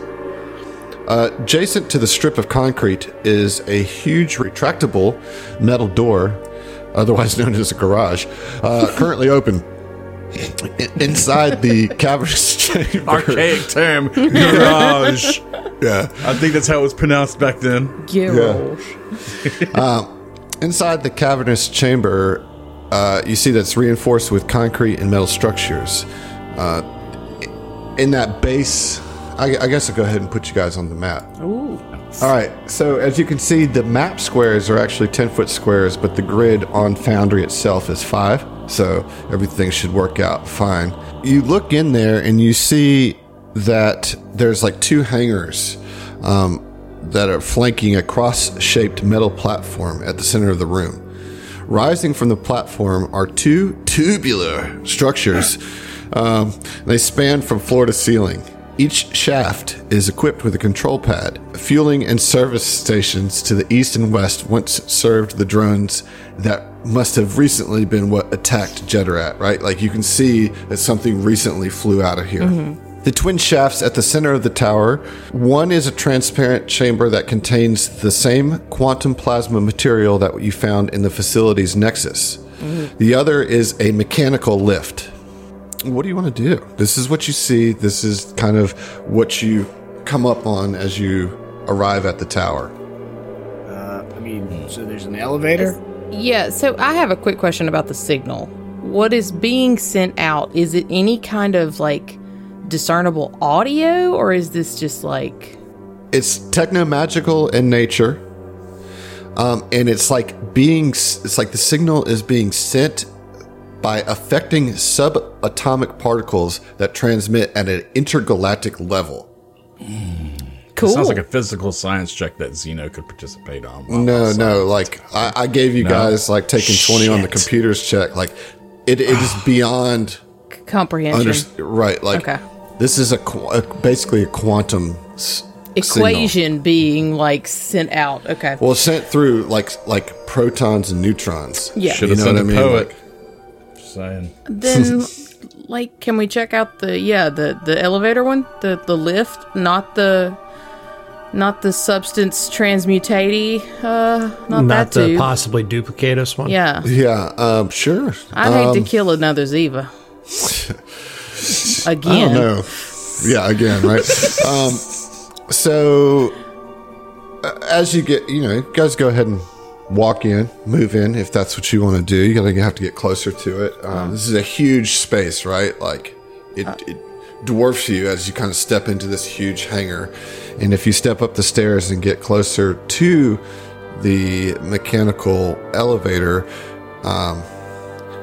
Uh, adjacent to the strip of concrete is a huge retractable metal door, otherwise known as a garage, uh, currently open. I- Inside the cavernous chamber. Archaic term, garage. Yeah. I think that's how it was pronounced back then. Garrosh. Inside the cavernous chamber, uh, you see that's reinforced with concrete and metal structures. Uh, in that base, I, I guess I'll go ahead and put you guys on the map. Ooh. All right. So as you can see, the map squares are actually 10 foot squares, but the grid on Foundry itself is five. So everything should work out fine. You look in there and you see that there's like two hangars um, that are flanking a cross shaped metal platform at the center of the room. Rising from the platform are two tubular structures. Um, they span from floor to ceiling. Each shaft is equipped with a control pad. Fueling and service stations to the east and west once served the drones that must have recently been what attacked Jeddarat, right? Like you can see that something recently flew out of here. Mm-hmm. The twin shafts at the center of the tower one is a transparent chamber that contains the same quantum plasma material that you found in the facility's nexus. Mm-hmm. The other is a mechanical lift. What do you want to do? This is what you see. This is kind of what you come up on as you arrive at the tower. Uh, I mean, so there's an elevator. Yeah, so I have a quick question about the signal. What is being sent out? Is it any kind of like discernible audio or is this just like It's techno magical in nature, um, and it's like being. It's like the signal is being sent by affecting subatomic particles that transmit at an intergalactic level. cool? Sounds like a physical science check that Xeno could participate on. No, no, like I, I gave you guys like taking twenty on the computers check. Like it, it is beyond comprehension. under, right. Like Okay. this is a, a basically a quantum s- signal. Equation being like sent out. Okay. Well, sent through like like protons and neutrons. Yeah. Should You have know sent what a I mean? poet. Like, Just saying. then like can we check out the yeah, the the elevator one? The the lift, not the not the substance transmutatey, uh not, Not that the too. possibly duplicate us one. yeah. yeah, um, sure. I'd hate Um, to kill another Ziva. Again. don't. Yeah, again, right? um, so, uh, as you get, you know, you guys go ahead and walk in, move in if that's what you want to do. You're going to have to get closer to it. Um, this is a huge space, right? Like, it, it dwarfs you as you kind of step into this huge hangar. And if you step up the stairs and get closer to the mechanical elevator, um,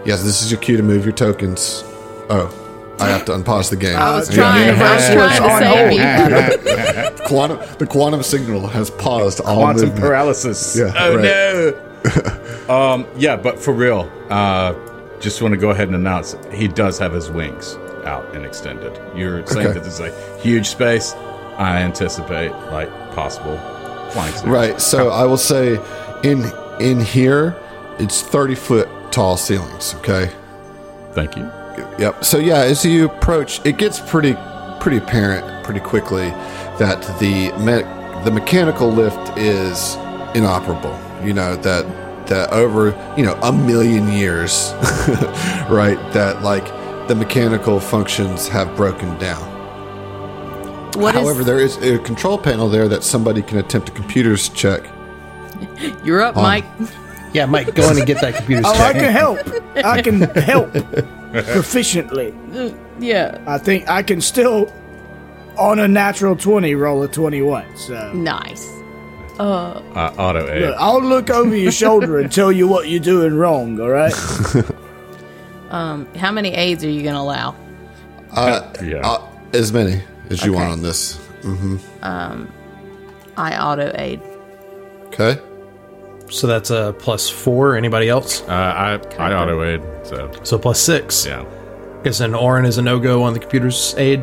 yes, this is your cue to move your tokens. Oh, I have to unpause the game. I was Yeah. trying, I was trying to save you. quantum the quantum signal has paused all Quantum movement. paralysis. Yeah, oh right. no. um. Yeah, but for real, uh, just want to go ahead and announce he does have his wings out and extended. You're saying Okay. that this is a huge space. I anticipate like possible flying suits. Right. So I will say, in in here, it's thirty foot tall ceilings. Okay. Thank you. Yep. So yeah, as you approach, it gets pretty pretty apparent pretty quickly that the me- the mechanical lift is inoperable. You know that that over you know a million years, right? That like the mechanical functions have broken down. What is? However, there is a control panel there that somebody can attempt a computer's check. you're up, Mike. Yeah, Mike, go in and get that computer Oh, I can help. I can help proficiently. Yeah. I think I can still, on a natural 20, roll a 21. So Nice. Uh, I auto aid. Look, I'll look over your shoulder and tell you what you're doing wrong, all right? Um, how many aids are you gonna allow? Uh, yeah. Uh, as many as you want on this. Um, I auto aid. Okay. So that's a plus four. Anybody else? uh, I I auto aid. So So plus six. yeah. Guess an Orin is a no go on the computer's aid.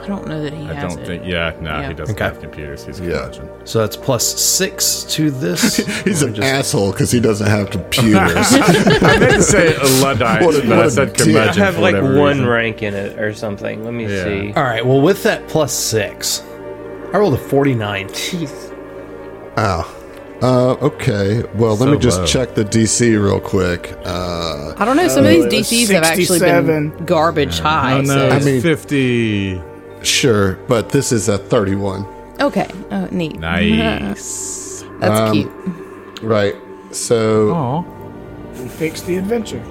I don't know that he I has don't it. think. Yeah. No, Yeah. he doesn't Okay. have computers. He's a Yeah. curmudgeon. So that's plus six to this. He's an just- asshole because he doesn't have computers. I meant to say a Luddite, What a- but I what a said dick. I have for like whatever one reason. rank in it or something. Let me Yeah. see. All right. Well, with that plus six, I rolled a 49. Jeez. oh. Uh, okay. Well, let So me just low. check the DC real quick. Uh, I don't know. Some of these Uh, DCs have actually been garbage high. Oh no, so- it's I mean- fifty. sure, but this is a 31. Okay. Oh, neat. Nice. That's Um, cute. Right. So Aw. We fixed the adventure.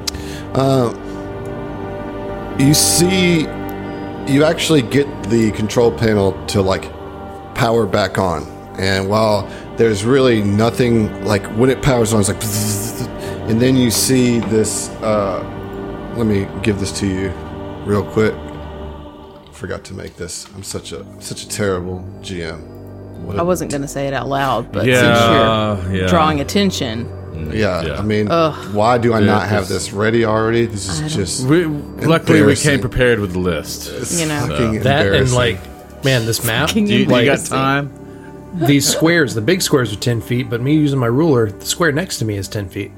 you see, you actually get the control panel to like power back on. And while there's really nothing, like when it powers on, it's like, and then you see this. Uh, let me give this to you real quick. Forgot to make this. I'm such a such a terrible GM. What I a- wasn't going to say it out loud, but Yeah, since you're yeah. drawing attention, yeah, Yeah. I mean, why do I Yeah, not have this- this ready already? This is just We, luckily, we came prepared with the list. you know. fucking That and like, man, this map. Fucking Do you, do you got time? These squares, the big squares are 10 feet, but me using my ruler, the square next to me is 10 feet.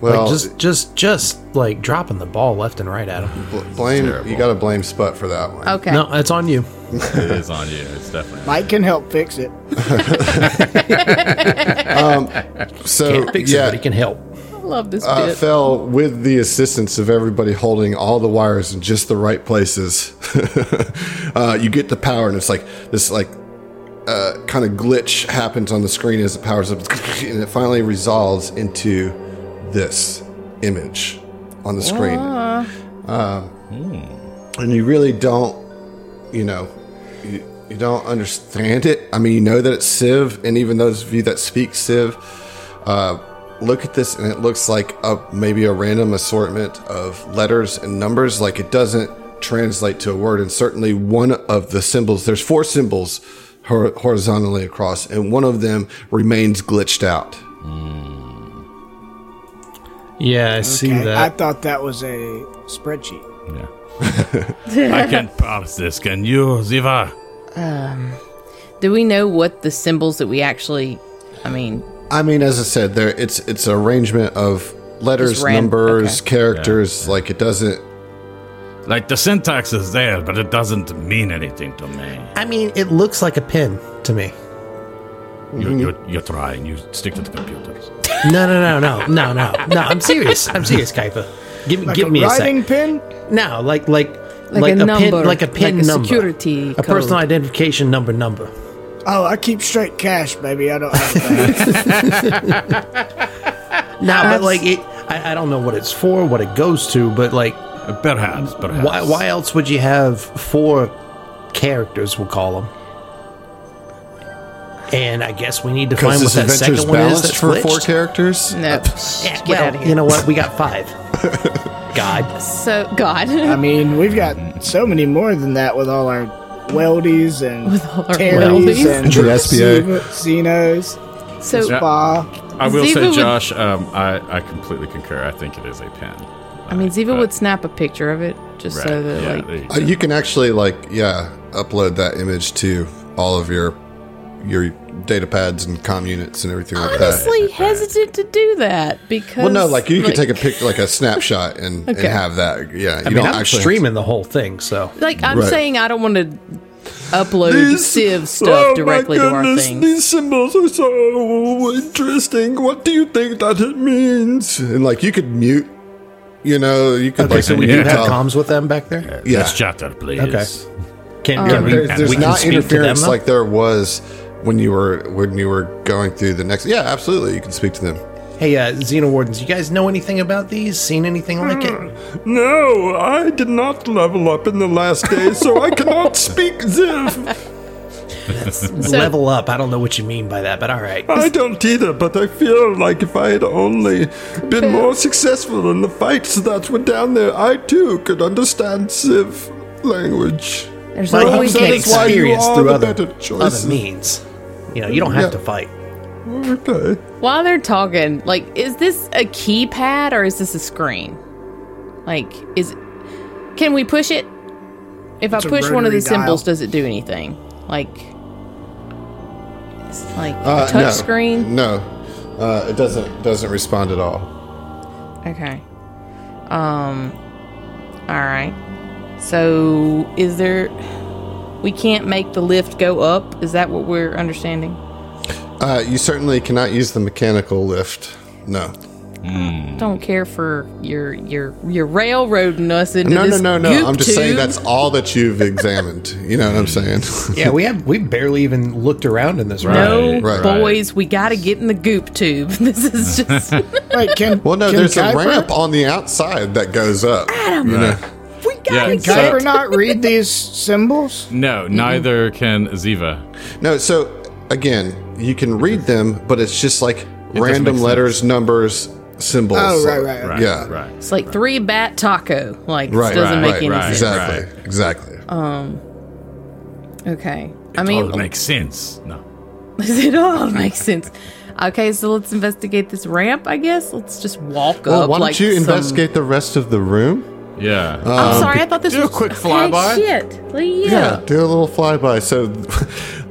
well, like, just, just, just like dropping the ball left and right at him. bl- blame you got to blame Sput for that one. Okay. No, it's on you. It is on you. It's definitely. Mike can help fix it. So Can't fix it, yeah, but he can help. I love this uh, bit. fell with the assistance of everybody holding all the wires in just the right places. uh, you get the power, and it's like this like uh, kind of glitch happens on the screen as it powers up, and it finally resolves into this image on the screen. Uh, and you really don't, you know, you, you don't understand it. I mean, you know that it's Civ, and even those of you that speak Civ, uh, look at this, and it looks like a maybe a random assortment of letters and numbers. Like it doesn't translate to a word, and certainly one of the symbols. There's four symbols horizontally across, and one of them remains glitched out. Yeah, I see that. I thought that was a spreadsheet. Yeah. I can't parse this. Can you, Ziva? Um, Do we know what the symbols that we actually? I mean, I mean, as I said, there it's it's an arrangement of letters, ran- numbers, okay. characters. Like it doesn't. Like the syntax is there, but it doesn't mean anything to me. I mean, it looks like a pin to me. You, you're, you're trying. You stick to the computers. No, no, no, no, no, no, no. I'm serious. I'm serious, Kaifa. Give me, Like give a me a writing sec. pin? No, like, like, Like a pin, number, like a pin like a number, security a code. personal identification number, number. Oh, I keep straight cash, baby. I don't have that. No, but like it, I, I don't know what it's for, what it goes to, but like, Perhaps, perhaps. why, why else would you have four characters? We'll call them. And I guess we need to find Because what this that adventure's second one is balanced that's for four glitched. characters. no. Yeah, Get well, out of here. you know what? We got five. God. So God. I mean, we've got so many more than that with all our weldies and With all our Terrys weldies. and Drew SPA. Xenos, so Yeah. Spa. I will Ziva say, would- Josh, um, I, I completely concur. I think it is a pen. I mean, Ziva But- would snap a picture of it just Right. so that yeah, like you Uh, you can actually like yeah upload that image to all of your your data pads and com units and everything like that. honestly hesitant to do that because Well, no, like you could take a picture, like a snapshot, and, Okay. and have that. Yeah, you I mean, don't I'm actually streaming the whole thing, so like I'm Right. saying I don't want to upload Civ stuff directly to our thing. These symbols are so interesting. What do you think that it means? And like you could mute. You know, you could okay. like So we Yeah. do have tell- comms with them back there. Yeah, Let's chatter, please. Okay. Can, Um, can we, there's, there's we not speak to them, interference like there was when you were when you were going through the next. Yeah, absolutely, you can speak to them. Hey, uh, Xenowardens, you guys know anything about these? Seen anything like it? No, I did not level up in the last day, so I cannot speak Ziv. Level up. I don't know what you mean by that, but all right. I don't either, but I feel like if I had only been more successful in the fights that were down there, I too could understand Civ language. There's Well, always you that is why you experience are through the other, better other choices. means. You know, you don't have Yeah. to fight. Okay. while they're talking, like, is this a keypad or is this a screen? Like, is can we push it? If It's I a push one of the rotary symbols, does it do anything? Like, like Uh, touch no. screen? No, uh, it doesn't doesn't respond at all. Okay. Um. All right. So, is there? We can't make the lift go up. Is that what we're understanding? Uh, you certainly cannot use the mechanical lift. No. Hmm. Don't care for your your your railroading us into No, no, this no, no. I'm just saying that's all that you've examined. You know what I'm saying? Yeah, we have we barely even looked around in this room. No, Right, right. boys, we got to get in the goop tube. This is just Wait, can well, no, can there's a ramp on the outside that goes up. You know? we got Yeah, to Can so- Kuiper not read these symbols? No, neither can Ziva. No, so again, you can read them, but it's just like doesn't random letters, numbers, symbols. Oh, right, right, right. Right. Yeah. Right. It's like three bat taco. Like Right, this doesn't right, make right, any right. sense. Exactly. Exactly. Um, okay, I All mean, makes sense. No. Does it all makes sense. Okay, so let's investigate this ramp. I guess let's just walk well, up. why don't like you some- investigate the rest of the room? Yeah. I'm sorry, I thought this do a was quick okay, flyby. Shit, Like, yeah. do a little flyby. So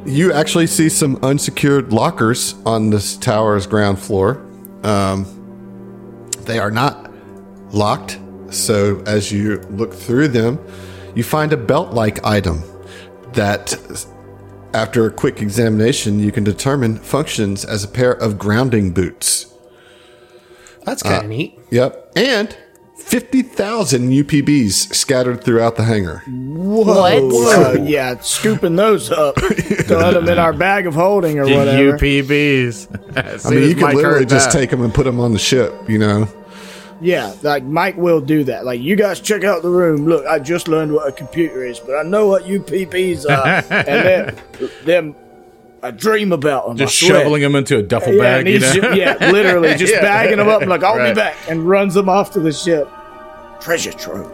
you actually see some unsecured lockers on this tower's ground floor. Um, they are not locked. So as you look through them, you find a belt-like item that, after a quick examination, you can determine functions as a pair of grounding boots. That's Uh, kind of neat. Yep, and. 50,000 UPBs scattered throughout the hangar. What? Uh, yeah, scooping those up, throwing them in our bag of holding or whatever. UPBs. I mean, you could literally just take them and put them on the ship, you know? Yeah, like Mike will do that. Like, you guys check out the room. Look, I just learned what a computer is, but I know what UPBs are, and them, them, I dream about them. just shoveling them into a duffel bag. and You know? ju- yeah, literally just Yeah. bagging them up. Like, I'll be back, and runs them off to the ship. Treasure trove.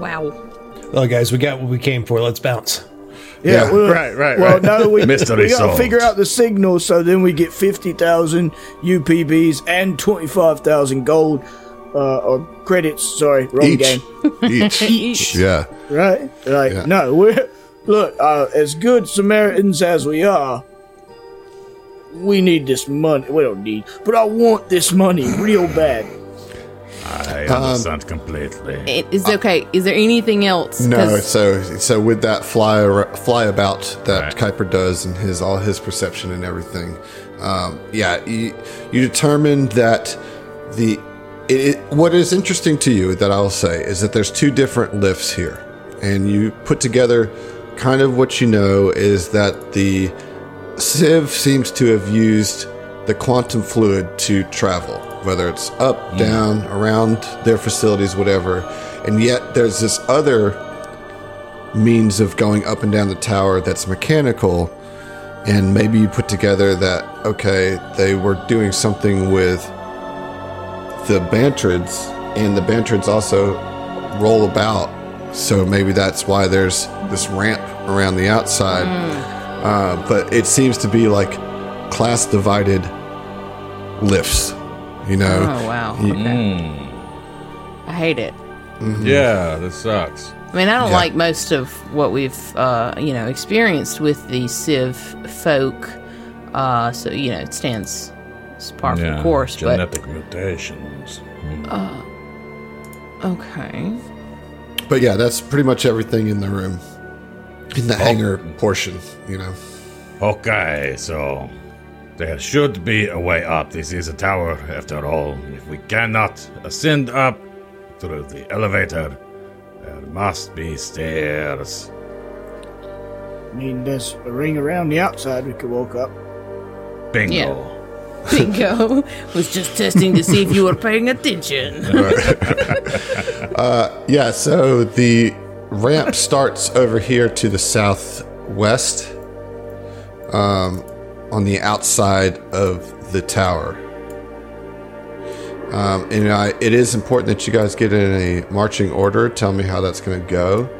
Wow. Well, guys, we got what we came for. Let's bounce. Yeah, Yeah. well, Right, right, Well, right. no, we, we gotta figure out the signal, so then we get fifty thousand UPBs and twenty five thousand gold uh, or credits. Sorry, wrong Each. game. Each. Each. Yeah. Right? Like, Yeah. no, we're look uh, as good Samaritans as we are. We need this money. We don't need, but I want this money real bad. I understand completely. It is okay. Is there anything else? No. so so with that fly fly about that Right. Kuiper does and his all his perception and everything, um, yeah, you, you determined that the it, what is interesting to you that I'll say is that there's two different lifts here, and you put together kind of what you know is that the Civ seems to have used the quantum fluid to travel, whether it's up, down, around their facilities, whatever. And yet there's this other means of going up and down the tower that's mechanical. And maybe you put together that, okay, they were doing something with the Bantrids, and the Bantrids also roll about. So maybe that's why there's this ramp around the outside. Uh, but it seems to be like class divided lifts, you know? Oh wow. You- Okay. I hate it. Yeah, this sucks. I mean, I don't Yeah. like most of what we've, uh, you know, experienced with the Civ folk. Uh, so you know, it stands as par for the course. But genetic mutations. okay, But yeah, that's pretty much everything in the room. In the hangar portion, you know. Okay, so there should be a way up. This is a tower, after all. If we cannot ascend up through the elevator, there must be stairs. I mean, there's a ring around the outside we could walk up. Bingo. Yeah. bingo was just testing to see if you were paying attention. Yeah, so the ramp starts over here to the southwest, um, on the outside of the tower. Um, and I, it is important that you guys get in a marching order. Tell me how that's going to go.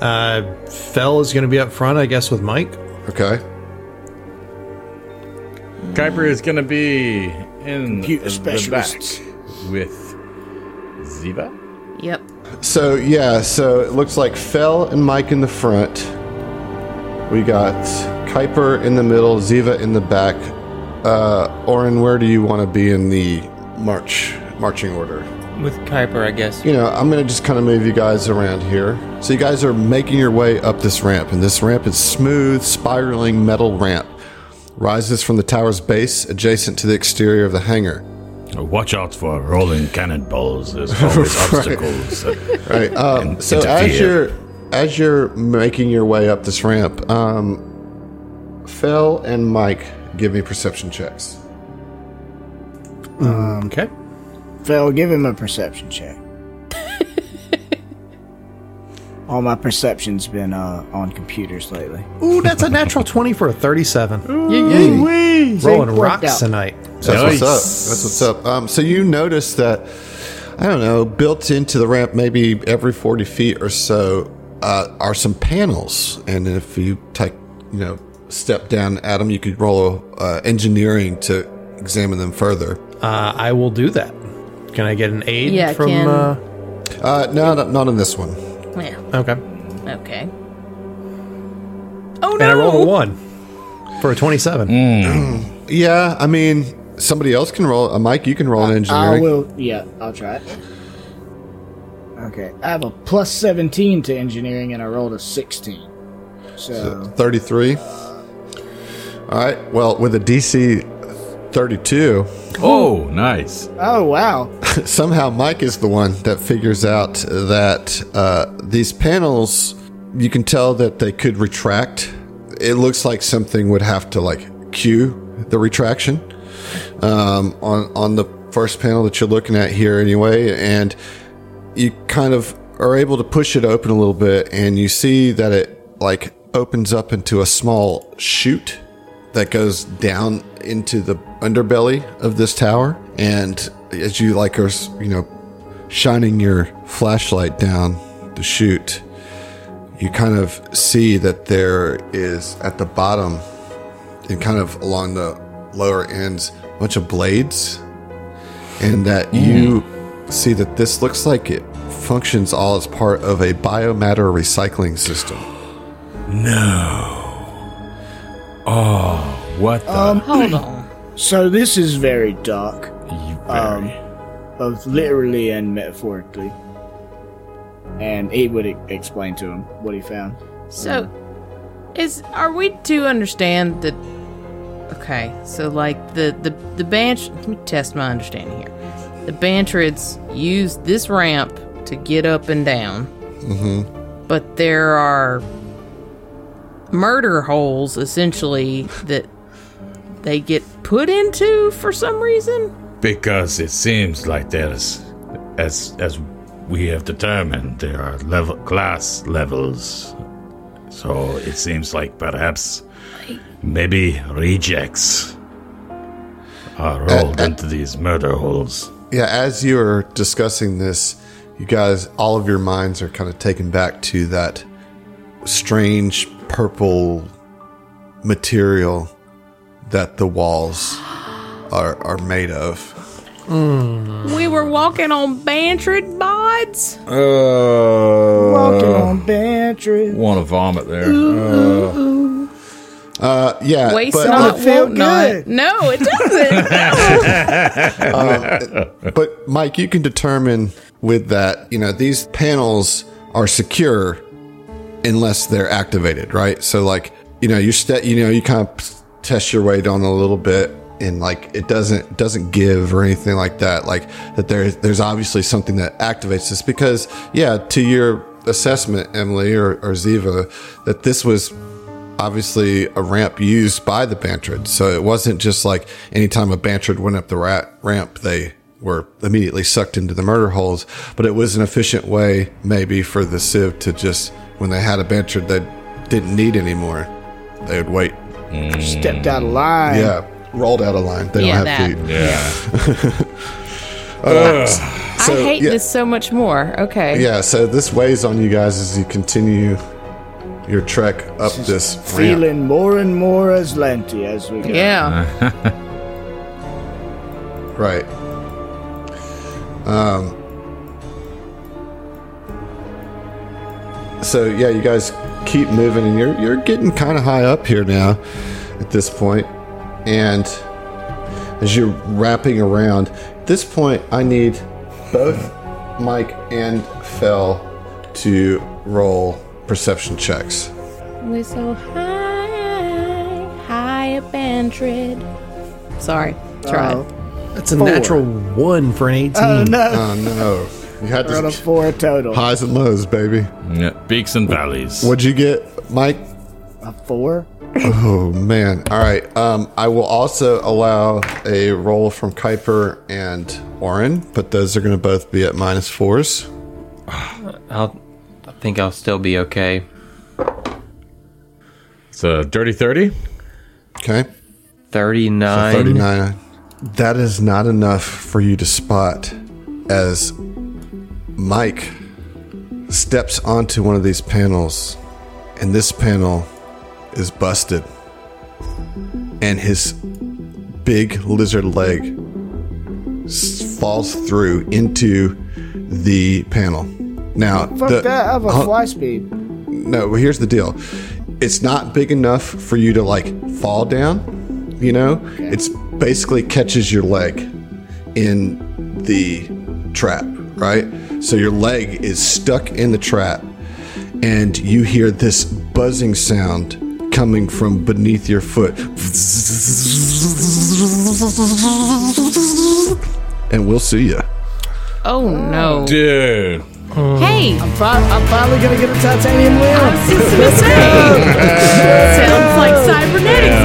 Uh, Fell is going to be up front, I guess, with Mike. Okay. Kuiper is going to be in Computer the back with Ziva. yep. So yeah, so it looks like Fell and Mike in the front. We got Kuiper in the middle, Ziva in the back. Uh, Oren, where do you want to be in the march marching order? With Kuiper, I guess. You know, I'm gonna just kind of move you guys around here. So you guys are making your way up this ramp, and this ramp is smooth, spiraling metal ramp. Rises from the tower's base, adjacent to the exterior of the hangar. Watch out for rolling cannonballs. There's always obstacles. Right. Um, and so as you're as you're making your way up this ramp, um, Phil and Mike give me perception checks. Okay. Phil, give him a perception check. All my perception's been uh, on computers lately. Ooh, that's a natural 20 for a 37. See, Rolling worked rocks out. tonight. So that's what's up. That's what's up. Um, so you notice that I don't know, built into the ramp, maybe every forty feet or so, uh, are some panels, and if you take, you know, step down at them, you could roll uh, engineering to examine them further. Uh, I will do that. Can I get an aid Yeah, from. can- Uh, Uh, no, not, not on this one. Yeah. okay. Okay. Oh no! And I rolled a 1 for a 27. Yeah, I mean, somebody else can roll. Uh, Mike, you can roll an I will. Yeah, I'll try it. Okay, I have a plus 17 to engineering and I rolled a 16. So, 33. All right. Well, with a DC 32, Oh, nice. oh wow. somehow Mike is the one that figures out that uh, these panels, you can tell that they could retract. It looks like something would have to like cue the retraction um, on on the first panel that you're looking at here, anyway, and you kind of are able to push it open a little bit, and you see that it like opens up into a small chute that goes down into the underbelly of this tower. And as you like are, you know, shining your flashlight down the chute, you kind of see that there is at the bottom and kind of along the lower ends a bunch of blades and that you mm. See that this looks like it functions all as part of a biomatter recycling system. No. Oh, what the? Um, Hold on. So this is very dark, you um, very- both literally and metaphorically. And he would explain to him what he found. So, is are we to understand that? Okay, so like the the the bench. Let me test my understanding here. The Bantrids use this ramp to get up and down, mm-hmm. but there are murder holes essentially that they get put into for some reason. Because it seems like there's, as as we have determined, there are level class levels. So it seems like perhaps maybe rejects are rolled into these murder holes. Yeah, as you're discussing this, you guys, all of your minds are kind of taken back to that strange purple material that the walls are, are made of. We were walking on Bantrid bods. Walking Uh, on Bantry. want to vomit there. Uh, Uh, yeah, Waste but, not, feel want not. good. No, it doesn't. Uh, but Mike, you can determine with that. You know, these panels are secure unless they're activated, right? So, like, you know, you st- you know, you kind of test your weight on a little bit, and like it doesn't doesn't give or anything like that. Like that, there's there's obviously something that activates this because, yeah, to your assessment, Emily or, or Ziva, that this was obviously a ramp used by the Bantrid. So it wasn't just like anytime a Bantrid went up the ra- ramp, they were immediately sucked into the murder holes. But it was an efficient way, maybe, for the Civ to just, when they had a Bantrid they didn't need anymore, they would wait. Stepped out of line. Yeah, rolled out of line. They Yeah, don't have that. feet. I So, hate yeah. this so much more. Okay. Yeah, so this weighs on you guys as you continue your trek up this ramp. Feeling more and more as Lenti as we go. Yeah. Right. Um. So yeah, you guys keep moving, and you're you're getting kind of high up here now, at this point, and as you're wrapping around, at this point, I need both Mike and Fell to roll perception checks. We're so high, high up Bantrid. Sorry. Tried. Oh, That's a Four. natural one for an 18. oh no. Oh no, you had We're on a to four total. highs and lows, baby. Yeah, peaks and valleys. What'd you get, Mike? A four? Oh man! All right. Um, I will also allow a roll from Kuiper and Oren, but those are going to both be at minus fours. I'll, I think I'll still be okay. It's a dirty 30. Okay, 39. thirty-nine. That is not enough for you to spot as Mike steps onto one of these panels, and this panel is busted, and his big lizard leg falls through into the panel. Now, Fuck the- that. I have a Huh? fly speed. no, well, here's the deal. It's not big enough for you to like fall down, you know? It's basically catches your leg in the trap, right? So your leg is stuck in the trap and you hear this buzzing sound coming from beneath your foot. And we'll see you. Oh no. Dude. Hey, Fi- I'm finally gonna get a titanium I wheel. was just gonna say. Sounds like cybernetics.